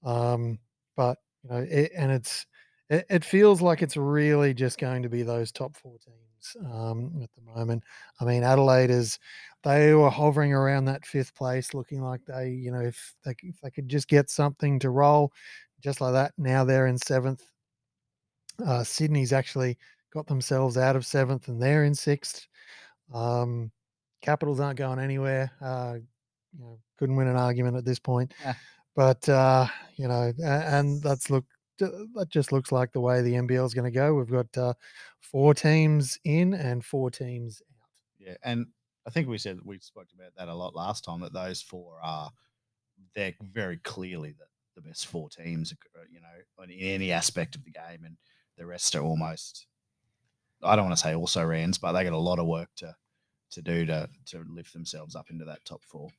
Um, but you know, it, and it's it, it feels like it's really just going to be those top four teams um, at the moment. I mean, Adelaide is they were hovering around that fifth place, looking like they, you know, if they if they could just get something to roll, just like that. Now they're in seventh. Uh, Sydney's actually got themselves out of seventh, and they're in sixth. Um, Capitals aren't going anywhere. Uh, you know, couldn't win an argument at this point. Yeah. But uh, you know, and that's look that just looks like the way the NBL is going to go. We've got uh, four teams in and four teams out. Yeah, and I think we said we spoke about that a lot last time. That those four are they're very clearly the, the best four teams, uh, you know, in any aspect of the game, and the rest are almost. I don't want to say also rans, but they got a lot of work to to do to to lift themselves up into that top four.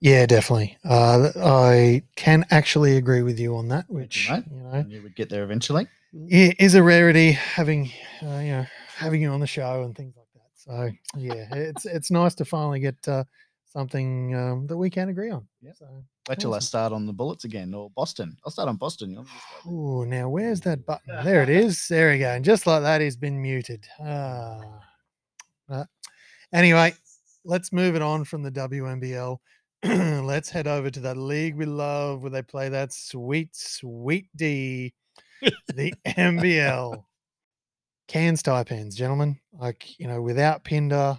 Yeah, definitely. Uh, I can actually agree with you on that, which mate. you know you would get there eventually. It is a rarity having uh, you know having you on the show and things like that. So yeah, it's it's nice to finally get uh, something um, that we can agree on. Yep. So, Wait till I start on the Bullets again or Boston. I'll start on Boston. you know, just like- Ooh, now where's that button? There it is. There we go. And just like that, he's been muted. Ah. But anyway, let's move it on from the WNBL. let's head over to that league we love where they play that sweet, sweet D, the NBL. Cairns Taipans, gentlemen. Like, you know, without Pinder,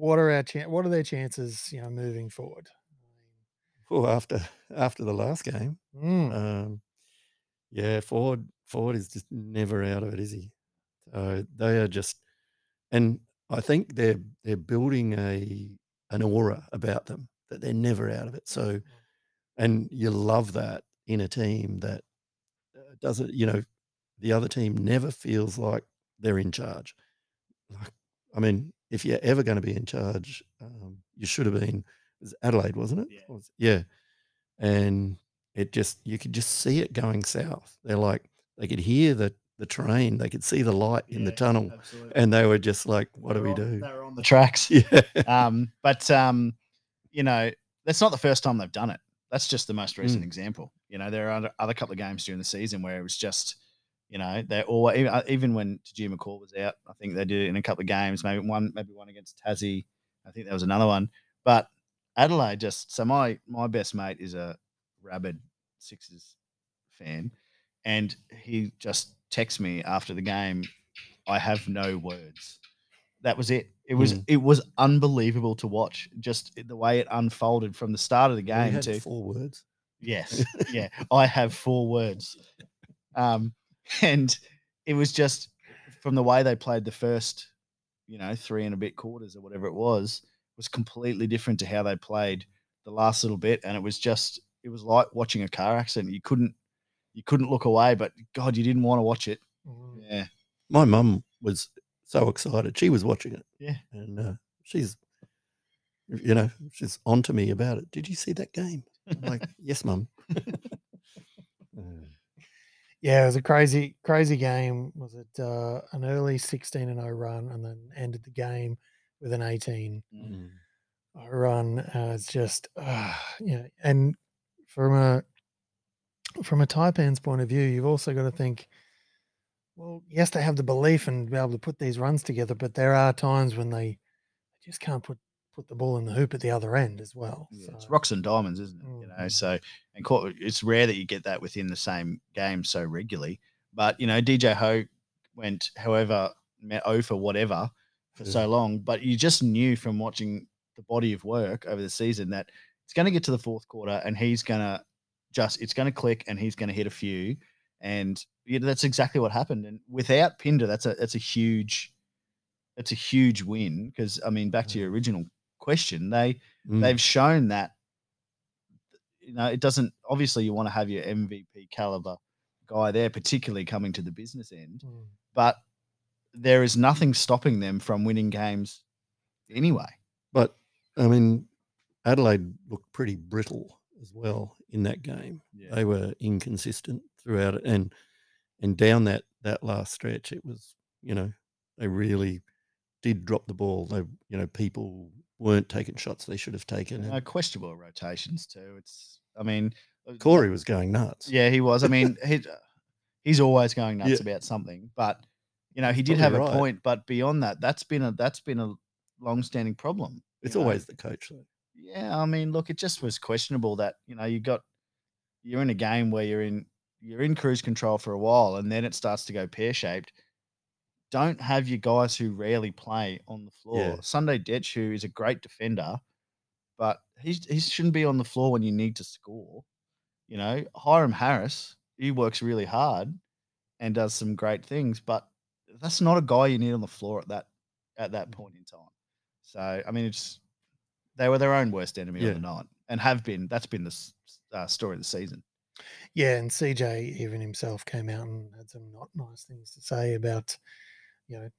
what are our chan- what are their chances, you know, moving forward? Well, after after the last game, Mm, um, yeah, Ford Ford is just never out of it, is he? So they are just, and I think they're they're building a an aura about them that they're never out of it. So, and you love that in a team that uh, doesn't, you know, the other team never feels like they're in charge. Like, I mean, if you're ever going to be in charge, um, you should have been. It was Adelaide, wasn't it? Yeah. Was- yeah. And it just you could just see it going south. They're like they could hear the the train, they could see the light in the tunnel, absolutely. and they were just like, "What do They we were on- do?" They were on the tracks. Yeah. um, but um, you know, that's not the first time they've done it. That's just the most recent Mm. example. You know, there are other, other couple of games during the season where it was just, you know, they all even, uh, even when Tahjere McCall was out, I think they did it in a couple of games. Maybe one, maybe one against Tassie. I think there was another one. But Adelaide just so my my best mate is a rabid Sixers fan, and he just texts me after the game. I have no words. That was it. It was Mm. it was unbelievable to watch. Just the way it unfolded from the start of the game to four words. Yes. Yeah. I have four words. Um, and it was just from the way they played the first, you know, three and a bit quarters or whatever it was, was completely different to how they played the last little bit. And it was just, it was like watching a car accident. You couldn't, you couldn't look away, but God, you didn't want to watch it. mm. Yeah. My mum was so excited. She was watching it. Yeah. And uh, she's, you know, she's on to me about it. Did you see that game? I'm like, yes, mum. Yeah, it was a crazy, crazy game. Was it uh, an early 16 and 0 run and then ended the game with an 18 mm. run? Uh, it's just, uh, yeah. And from a from a Taipan's point of view, you've also got to think, well, yes, they have the belief and be able to put these runs together, but there are times when they just can't put put the ball in the hoop at the other end as well. Yeah, it's rocks and diamonds, isn't it? You know, Mhm. so and co- it's rare that you get that within the same game so regularly. But you know, DJ Hogg went however met O for whatever for Yeah. so long, but you just knew from watching the body of work over the season that it's going to get to the fourth quarter and he's going to just it's going to click and he's going to hit a few, and yeah, that's exactly what happened. And without Pinder, that's a that's a huge that's a huge win because I mean, back to your original question, they Mm. they've shown that you know it doesn't obviously you want to have your MVP caliber guy there particularly coming to the business end mm, but there is nothing stopping them from winning games anyway But I mean, Adelaide looked pretty brittle as well in that game. yeah They were inconsistent throughout it, and and down that that last stretch, it was you know they really did drop the ball. They you know people weren't taking shots they should have taken. uh, And questionable rotations too it's i mean uh, Corey was going nuts. yeah he was i mean he, he's always going nuts Yeah. about something but you know he did Probably have a point but beyond that that's been a that's been a long-standing problem it's know. always the coach though. Yeah, I mean, look, it just was questionable that you know you got you're in a game where you're in you're in cruise control for a while, and then it starts to go pear shaped. Don't have your guys who rarely play on the floor. Yeah. Sunday Dech, who is a great defender, but he's he shouldn't be on the floor when you need to score. You know, Hyrum Harris, he works really hard and does some great things, but that's not a guy you need on the floor at that at that point in time. So I mean, it's they were their own worst enemy Yeah. of the night and have been. That's been the uh, story of the season. Yeah, and CJ even himself came out and had some not nice things to say about, you know,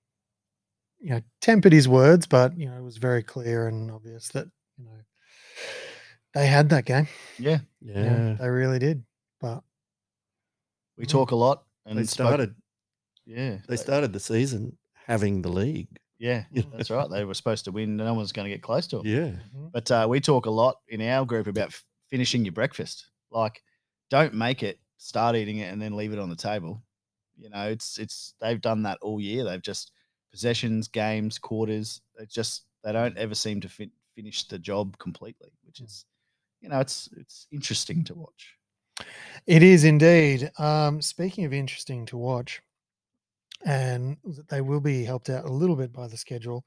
you know, tempered his words, but you know, it was very clear and obvious that you know they had that game. Yeah, you Yeah, they really did. But we Mm. talk a lot and they spoke- started yeah, they started the season having the league. Yeah, that's right. They were supposed to win. No one's going to get close to them. Yeah. Mhm. But uh, we talk a lot in our group about f- finishing your breakfast. Like, don't make it, start eating it, and then leave it on the table. You know, it's it's they've done that all year. They've just possessions, games, quarters. They just they don't ever seem to fin- finish the job completely, which Mm. is, you know, it's it's interesting to watch. It is indeed. Um, speaking of interesting to watch, and they will be helped out a little bit by the schedule.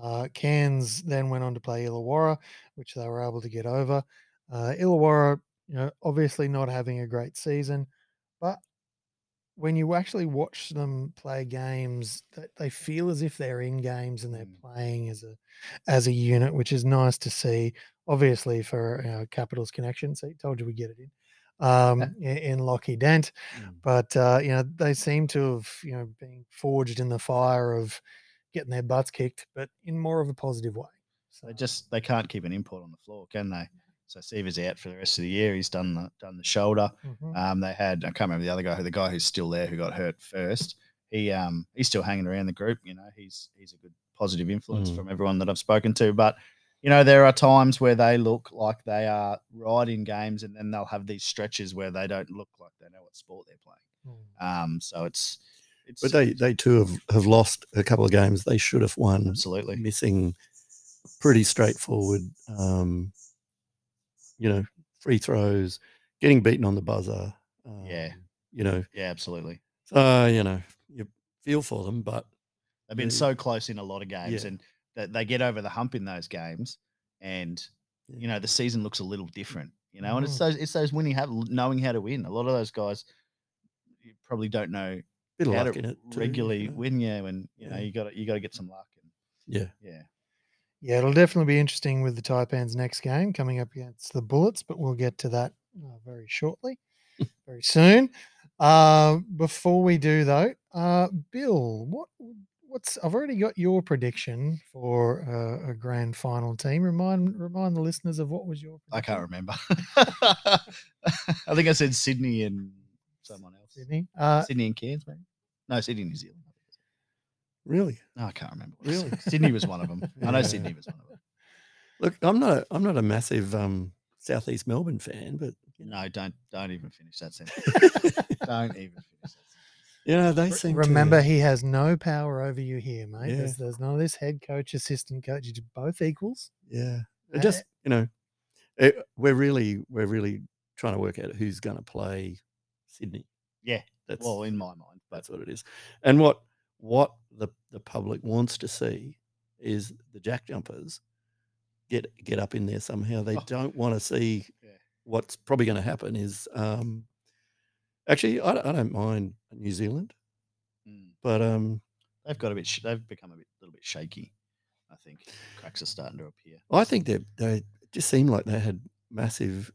Uh, Cairns then went on to play Illawarra, which they were able to get over. Uh, Illawarra, you know, obviously not having a great season, but when you actually watch them play games, that they feel as if they're in games and they're Mm. playing as a as a unit, which is nice to see. Obviously, for our Capitals connection, so told you we get it in um, in, in Lockie Dent Mm. but uh, you know they seem to have you know been forged in the fire of getting their butts kicked, but in more of a positive way. So They just they can't keep an import on the floor, can they? So Seaver's out for the rest of the year. He's done the done the shoulder. mhm. Um, they had I can't remember the other guy, who the guy who's still there who got hurt first. He um he's still hanging around the group. You know, he's he's a good positive influence Mm. from everyone that I've spoken to. But you know, there are times where they look like they are right in games, and then they'll have these stretches where they don't look like they know what sport they're playing. Mm. Um, so it's it's But they, they too have, have lost a couple of games they should have won, absolutely missing pretty straightforward, um, you know, free throws, getting beaten on the buzzer. Um, Yeah. You know, yeah, absolutely. so, you know, you feel for them, but They've been so close in a lot of games, Yeah. and that they get over the hump in those games, and you know the season looks a little different. You know, and it's Mhm. those it's those winning, have knowing how to win. A lot of those guys you probably don't know how to it. too, you regularly know. win. Yeah, and you know Yeah. you got you got to get some luck. And, Yeah. yeah, Yeah, it'll definitely be interesting with the Taipans next game coming up against the Bullets, but we'll get to that uh, very shortly, very soon. Uh, before we do though, uh, Bill, what what's I've already got your prediction for uh, a grand final team. Remind remind the listeners of what was your I can't remember. I think I said Sydney and someone else. Sydney. Uh, Sydney and Cairns, maybe. No, Sydney, New Zealand. Really? No, I can't remember. what I said. Really? Sydney was one of them. I know Sydney was one of them. Look, I'm not a, I'm not a massive um, Southeast Melbourne fan, but you know, No, don't don't even finish that sentence. don't even finish that sentence. you know they re- seem remember, to, he has no power over you here, mate. Yeah. There's, there's none of this head coach, assistant coach. You're both equals. yeah, it just you know, it, we're really we're really trying to work out who's going to play Sydney. Yeah, That's Well, in my mind, but that's what it is. And what what the the public wants to see is the jack jumpers get get up in there somehow. They Oh. don't want to see Yeah. what's probably going to happen is um, actually I, don't- I don't mind New Zealand, mm, but um, they've got a bit. Sh- they've become a bit, little bit shaky. I think cracks are starting to appear. I think they they just seem like they had massive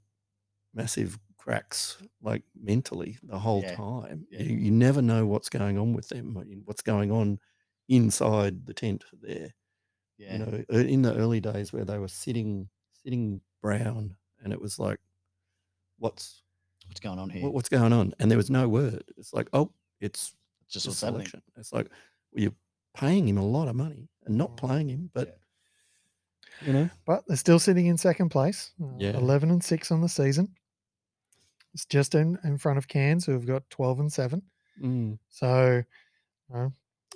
massive cracks like mentally the whole Yeah, time. yeah. You, you never know what's going on with them, what's going on inside the tent there. Yeah, you know uh, in the early days where they were sitting sitting brown and it was like what's what's going on here? what, what's going on and there was no word it's like oh it's It's just a selection it's like well, you're paying him a lot of money and not Mm. playing him but you know But they're still sitting in second place. Uh, Yeah. 11 and 6 on the season. It's just in, in front of Cairns, who have got 12 and 7. mm, So, uh,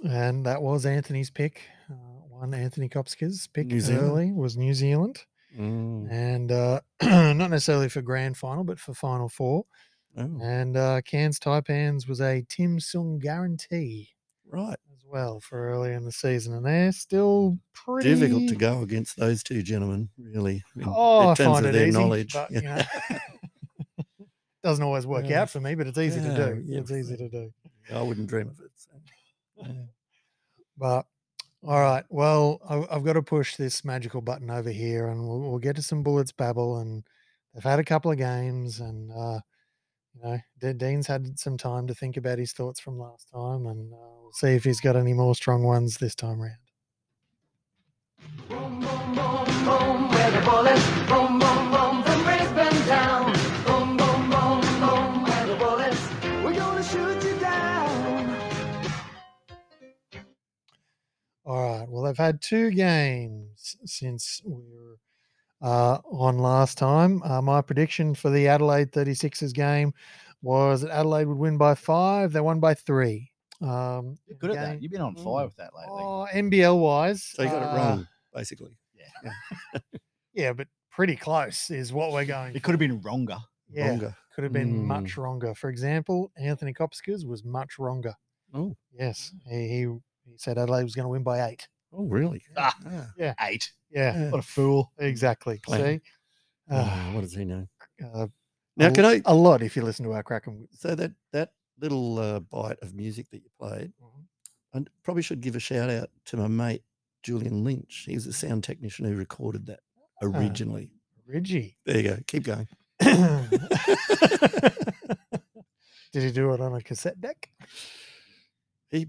and that was Anthony's pick. Uh, one Anthony Kopska's pick New Zealand. early was New Zealand. mm, And uh, not necessarily for grand final, but for final four. oh, And uh, Cairns Taipans was a Tim Sung guarantee right as well for early in the season. And they're still pretty difficult to go against those two gentlemen really in, Oh, in I terms find of it their easy, knowledge but, you know, doesn't always work Yeah. out for me, but it's easy Yeah, to do. yeah, it's easy to do. i wouldn't dream of it so. Yeah. But all right, well, I- I've got to push this magical button over here, and we'll, we'll get to some bullets babble. And they've had a couple of games, and uh, you know, De- Dean's had some time to think about his thoughts from last time, and uh, we'll see if he's got any more strong ones this time round. Boom, boom, boom, boom, where the bullets. Boom, boom, boom, All right. Well, they've had two games since we were uh, on last time. Uh, my prediction for the Adelaide 36ers game was that Adelaide would win by five. They won by three. Um, You're good at that. You've been on fire Mm. with that lately. Oh, NBL wise. So you got it wrong, basically. Yeah, Yeah, but pretty close is what we're going. It could have been wronger. Yeah, Wronger. could have been Mm. much wronger. For example, Anthony Kopskis was much wronger. Oh, Yes, he he, he said Adelaide was going to win by eight. oh, really? Ah. Ah. Eight. Yeah, Yeah. What a fool. exactly. Clan. See, Oh, uh, what does he know? uh, Now, can I? a lot if you listen to our Kraken. So that that little uh, bite of music that you played, Mhm. I probably should give a shout out to my mate Julian Lynch. He was the sound technician who recorded that Ah. originally. Reggie. There you go. Keep going. Did he do it on a cassette deck? He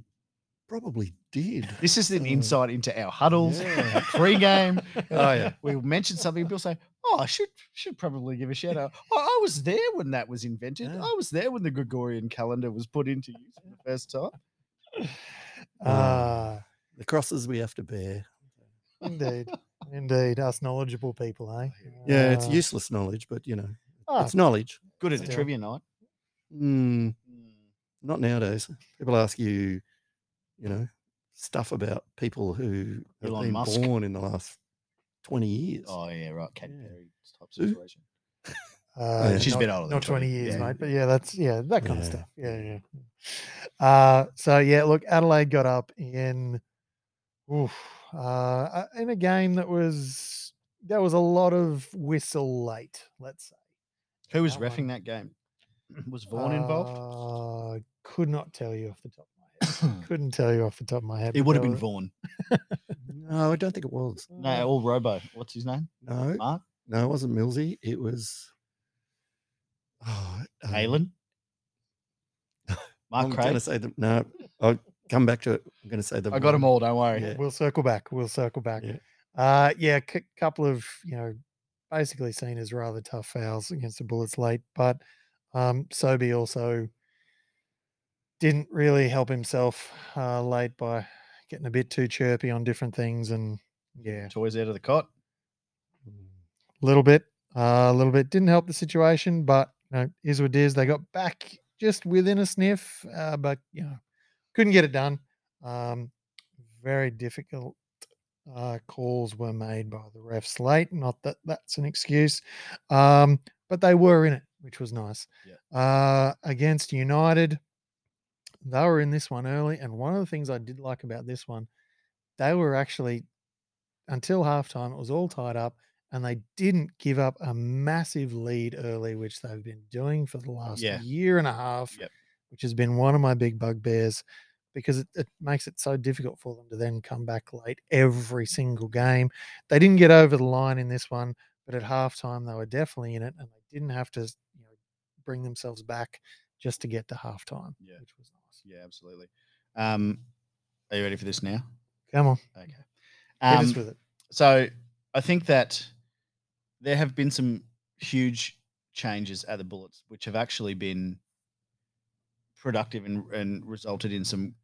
probably did. This is an Oh. insight into our huddles, Yeah. our pre-game. Oh, yeah. We mentioned something. People say, "Oh, I should should probably give a shout out." Oh, I was there when that was invented. Yeah. I was there when the Gregorian calendar was put into use for the first time. Ah, The crosses we have to bear. indeed, indeed, us knowledgeable people, eh? Yeah, it's Uh, useless knowledge, but you know, ah, it's knowledge. Good at a trivia night. Mm, not nowadays. People ask you, you know, stuff about people who have been Musk. born in the last 20 years. Oh yeah, right. Cat Yeah. Perry type Who? situation. Uh, Yeah. She's a not, bit older than Not 20 20, years, yeah. mate. But yeah, that's, yeah, that kind of Yeah. stuff. Yeah, yeah. Uh, so, yeah, look, Adelaide got up in, oof, uh, uh, in a game that was, there was a lot of whistle late, let's say. Who was That one. refing that game? Was Vaughan involved? Uh, could not tell you off the top of my head. Couldn't tell you off the top of my head. it would have been were- Vaughan. No, I don't think it was. No, or Robo. What's his name? No, Mark no, it wasn't Millsy. It was. Oh, um, Halen. Mark I'm going Craig. to say the no. I'll come back to it. I'm going to say the. I got them all. Don't worry. Yeah. We'll circle back. We'll circle back. Yeah. Uh, yeah, a couple of you know, basically seen as rather tough fouls against the Bullets late, but um, Sobey also didn't really help himself uh, late by getting a bit too chirpy on different things, and yeah, Toys out of the cot. a little bit, uh, a little bit didn't help the situation, but you know, is what it is. They got back just within a sniff, uh, but you know, couldn't get it done. Um, very difficult uh, calls were made by the refs late. Not that that's an excuse, um, but they were in it, which was nice. Uh, against United, they were in this one early, and one of the things I did like about this one, they were actually until halftime. It was all tied up, and they didn't give up a massive lead early, which they've been doing for the last Yeah. year and a half, Yep. which has been one of my big bugbears because it, it makes it so difficult for them to then come back late every single game. They didn't get over the line in this one, but at halftime they were definitely in it, and they didn't have to, you know, bring themselves back just to get to halftime, Yeah. which was nice. Yeah, absolutely. Um, are you ready for this now? Come on, Okay. hit Um, us with it. so I think that there have been some huge changes at the Bullets, which have actually been productive and, and resulted in some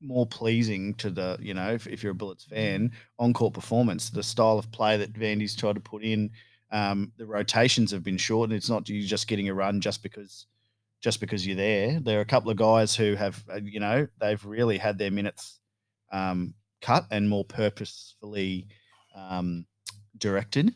more pleasing to the, you know, if, if you're a Bullets fan, on court performance. The style of play that Vandy's tried to put in, um, the rotations have been shortened. It's not you just getting a run just because just because you're there. There are a couple of guys who have, uh, you know, they've really had their minutes um, cut and more purposefully um, directed.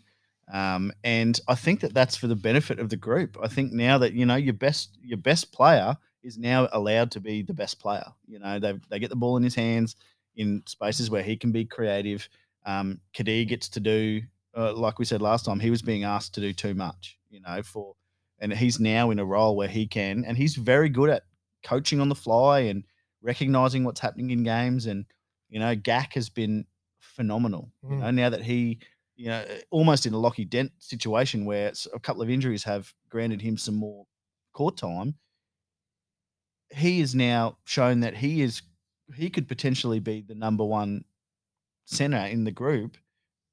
Um, and I think that that's for the benefit of the group. I think now that you know your best your best player is now allowed to be the best player. You know they they get the ball in his hands in spaces where he can be creative. Um, Kadir gets to do uh, like we said last time. He was being asked to do too much. You know for and he's now in a role where he can and he's very good at coaching on the fly and recognizing what's happening in games and you know Gak has been phenomenal. You Mm. know now that he you know, almost in a Lockie Dent situation where a couple of injuries have granted him some more court time. He is now shown that he is he could potentially be the number one center in the group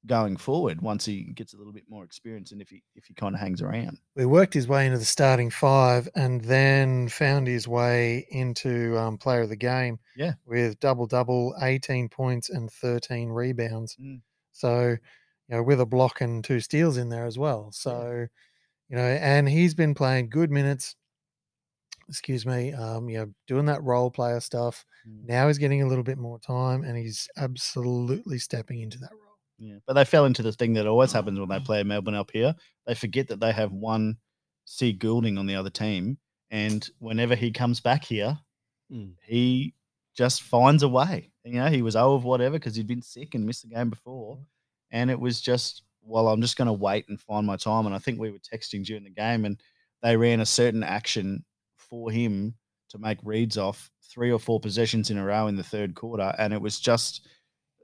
going forward once he gets a little bit more experience and if he if he kind of hangs around. He worked his way into the starting five and then found his way into um, player of the game. Yeah. With double double, 18 points and 13 rebounds. Mm. So, you know, with a block and two steals in there as well. So, you know, and he's been playing good minutes. Excuse me. Um, you know, doing that role player stuff. Mm. Now he's getting a little bit more time and he's absolutely stepping into that role. Yeah, but they fell into the thing that always happens when they play Melbourne up here. They forget that they have one C Goulding on the other team, and whenever he comes back here, Mm. he just finds a way. You know, he was out of whatever because he'd been sick and missed the game before, and it was just well, I'm just going to wait and find my time. And I think we were texting during the game, and they ran a certain action for him to make reads off three or four possessions in a row in the third quarter, and it was just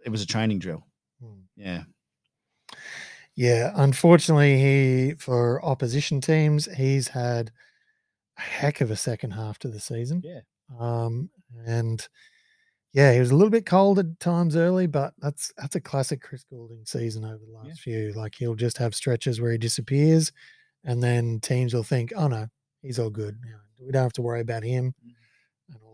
it was a training drill. Yeah. Yeah, unfortunately, he for opposition teams, he's had a heck of a second half to the season. Yeah. Um, and yeah, he was a little bit cold at times early, but that's that's a classic Chris Goulding season over the last Yeah. few. Like he'll just have stretches where he disappears, and then teams will think, "Oh no, he's all good. You know, we don't have to worry about him." Mhm.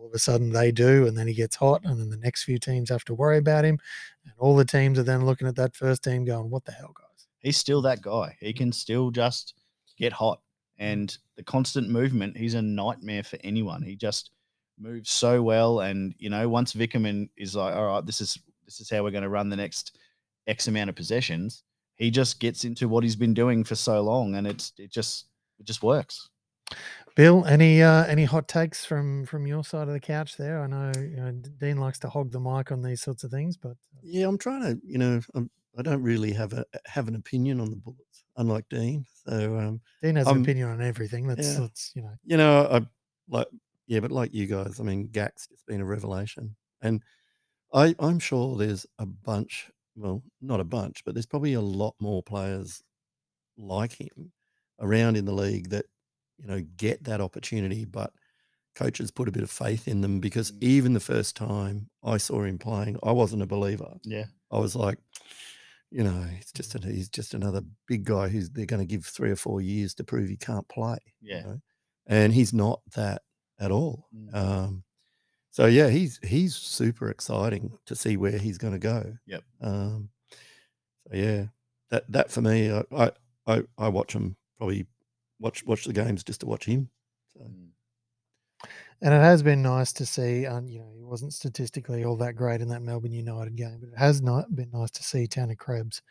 All of a sudden they do, and then he gets hot, and then the next few teams have to worry about him, and all the teams are then looking at that first team, going, "What the hell, guys?" he's still that guy. He can still just get hot. And the constant movement, he's a nightmare for anyone. He just moves so well. And you know, once Vickerman is like, all right, this is this is how we're going to run the next X amount of possessions, he just gets into what he's been doing for so long, and it's it just it just works. Bill, any uh, any hot takes from from your side of the couch there? I know, you know Dean likes to hog the mic on these sorts of things, but uh, Yeah, I'm trying to, you know, I'm, I don't really have a have an opinion on the Bullets, unlike Dean. So, um, Dean has an Um, opinion on everything. That's yeah. that's you know, you know, I like, yeah, but like you guys, I mean, Gax has been a revelation, and I I'm sure there's a bunch, well, not a bunch, but there's probably a lot more players like him around in the league that you know get that opportunity, but coaches put a bit of faith in them because Mm. even the first time I saw him playing, I wasn't a believer. Yeah. I was like, you know, it's just a, he's just another big guy who's they're going to give three or four years to prove he can't play. you Yeah. know, and he's not that at all. Mm. Um, so yeah, he's he's super exciting to see where he's going to go. Yep. Um, so yeah, that that for me, I I I, I watch him probably watch watch the games just to watch him. So Mm. and it has been nice to see. And you know, he wasn't statistically all that great in that Melbourne United game, but it has not been nice to see Tanner Krebs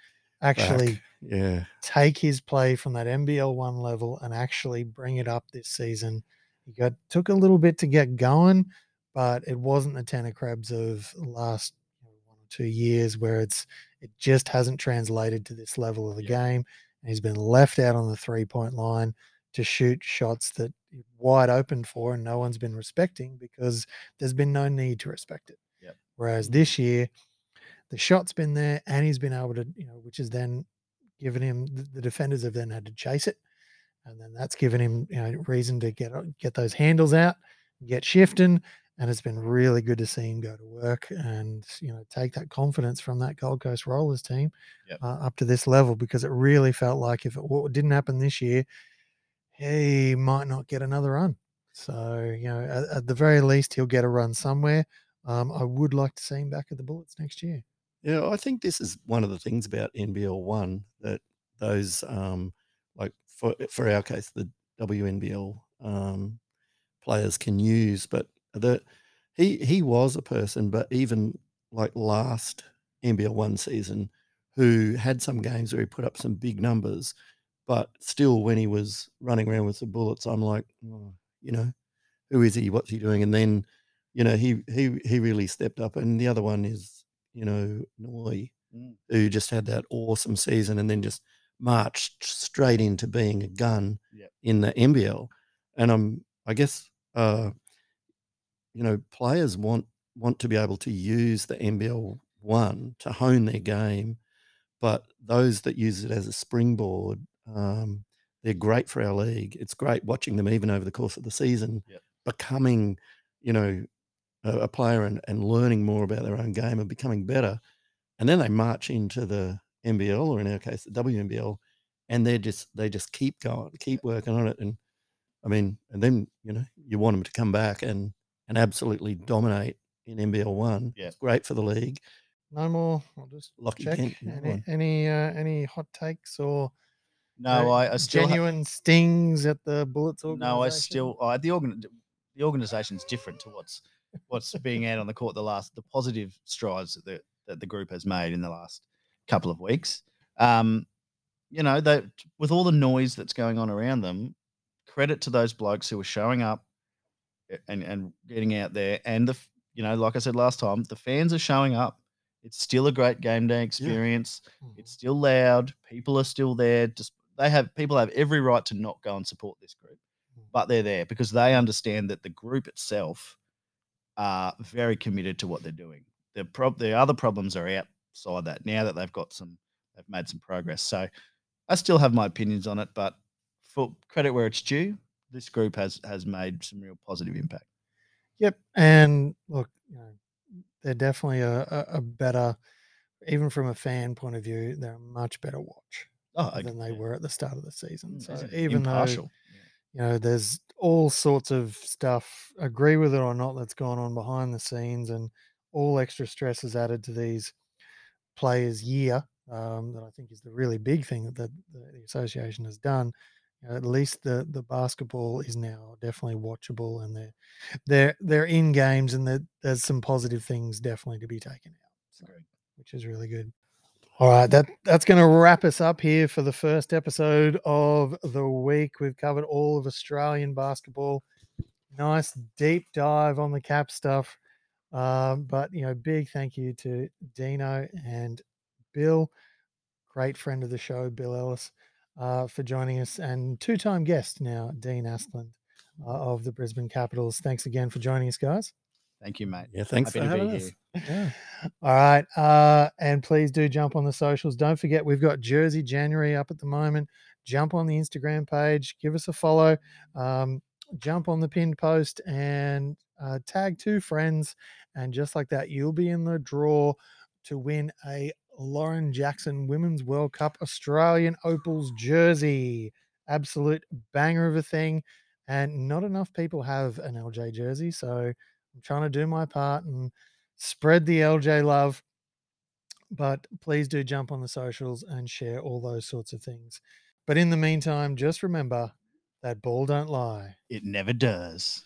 actually back, yeah, take his play from that NBL one level and actually bring it up this season. He got took a little bit to get going, but it wasn't the Tanner Krebs of last one or two years where it's it just hasn't translated to this level of the Yeah. game. He's been left out on the three point line to shoot shots that wide open for and no one's been respecting because there's been no need to respect it. Yep. Whereas Mhm. this year, the shot's been there and he's been able to, you know, which has then given him the, the defenders have then had to chase it. And then that's given him, you know, reason to get get those handles out, get shifting. And it's been really good to see him go to work and, you know, take that confidence from that Gold Coast Rollers team Yep. uh, up to this level because it really felt like if it what didn't happen this year, he might not get another run. So, you know, at, at the very least, he'll get a run somewhere. Um, I would like to see him back at the Bullets next year. Yeah, I think this is one of the things about NBL one that those um like for for our case the WNBL um players can use, but the he he was a person, but even like last NBL one season, who had some games where he put up some big numbers, but still when he was running around with the bullets, I'm like, "Oh, you know, who is he? What's he doing? And then, you know, he he he really stepped up. And the other one is, you know, Noi, Mm. who just had that awesome season and then just marched straight into being a gun Yep. in the NBL. And I'm, I guess, uh, you know, players want want to be able to use the NBL one to hone their game, but those that use it as a springboard, um, they're great for our league. It's great watching them even over the course of the season, Yep. becoming, you know, a, a player and, and learning more about their own game and becoming better. And then they march into the NBL or in our case the WNBL, and they're just they just keep going, keep working on it, and I mean, and then you know you want them to come back and and absolutely dominate in NBL one. Yeah. It's great for the league. No more. I'll just Lockie check. Kent, Any any, uh, any hot takes or No, uh, I, I still ha- genuine stings at the Bullets no, I still I, the organ the organization's different to what's what's being out on the court the last the positive strides that the that the group has made in the last couple of weeks. Um, you know, that with all the noise that's going on around them, credit to those blokes who are showing up a- and and getting out there and the you know, like I said last time, the fans are showing up. It's still a great game day experience. Mhm. It's still loud. People are still there. Just they have people have every right to not go and support this group, Mm. but they're there because they understand that the group itself are very committed to what they're doing. The prob the other problems are outside that now that they've got some they've made some progress. So I still have my opinions on it, but for credit where it's due, this group has has made some real positive impact. Yep. And look, you know, they're definitely a, a, better, even from a fan point of view, they're a much better watch Oh, than they were at the start of the season. Mm, So even though impartial. you know there's all sorts of stuff agree with it or not that's gone on behind the scenes and all extra stress is added to these players year um, that i think is the really big thing that the, the association has done You know, at least the the basketball is now definitely watchable and they're they're they're in games and there's some positive things definitely to be taken out so, which is really good all right, that that's going to wrap us up here for the first episode of the week. We've covered all of Australian basketball. Nice deep dive on the cap stuff. Um, but you know, big thank you to Dino and Bill, great friend of the show, Bill Ellis, uh, for joining us, and two-time guest now, Dean Asplund uh, of the Brisbane Capitals. Thanks again for joining us, guys. Thank you, mate. Yeah, thanks Happy for to be having here. us. Yeah. All right. Uh, and please do jump on the socials. Don't forget, we've got Jersey January up at the moment. Jump on the Instagram page, give us a follow, um, jump on the pinned post, and uh, tag two friends. And just like that, you'll be in the draw to win a Lauren Jackson Women's World Cup Australian Opals jersey. Absolute banger of a thing. And not enough people have an LJ jersey. So I'm trying to do my part and spread the LJ love. But please do jump on the socials and share all those sorts of things. But in the meantime, just remember that ball don't lie. It never does.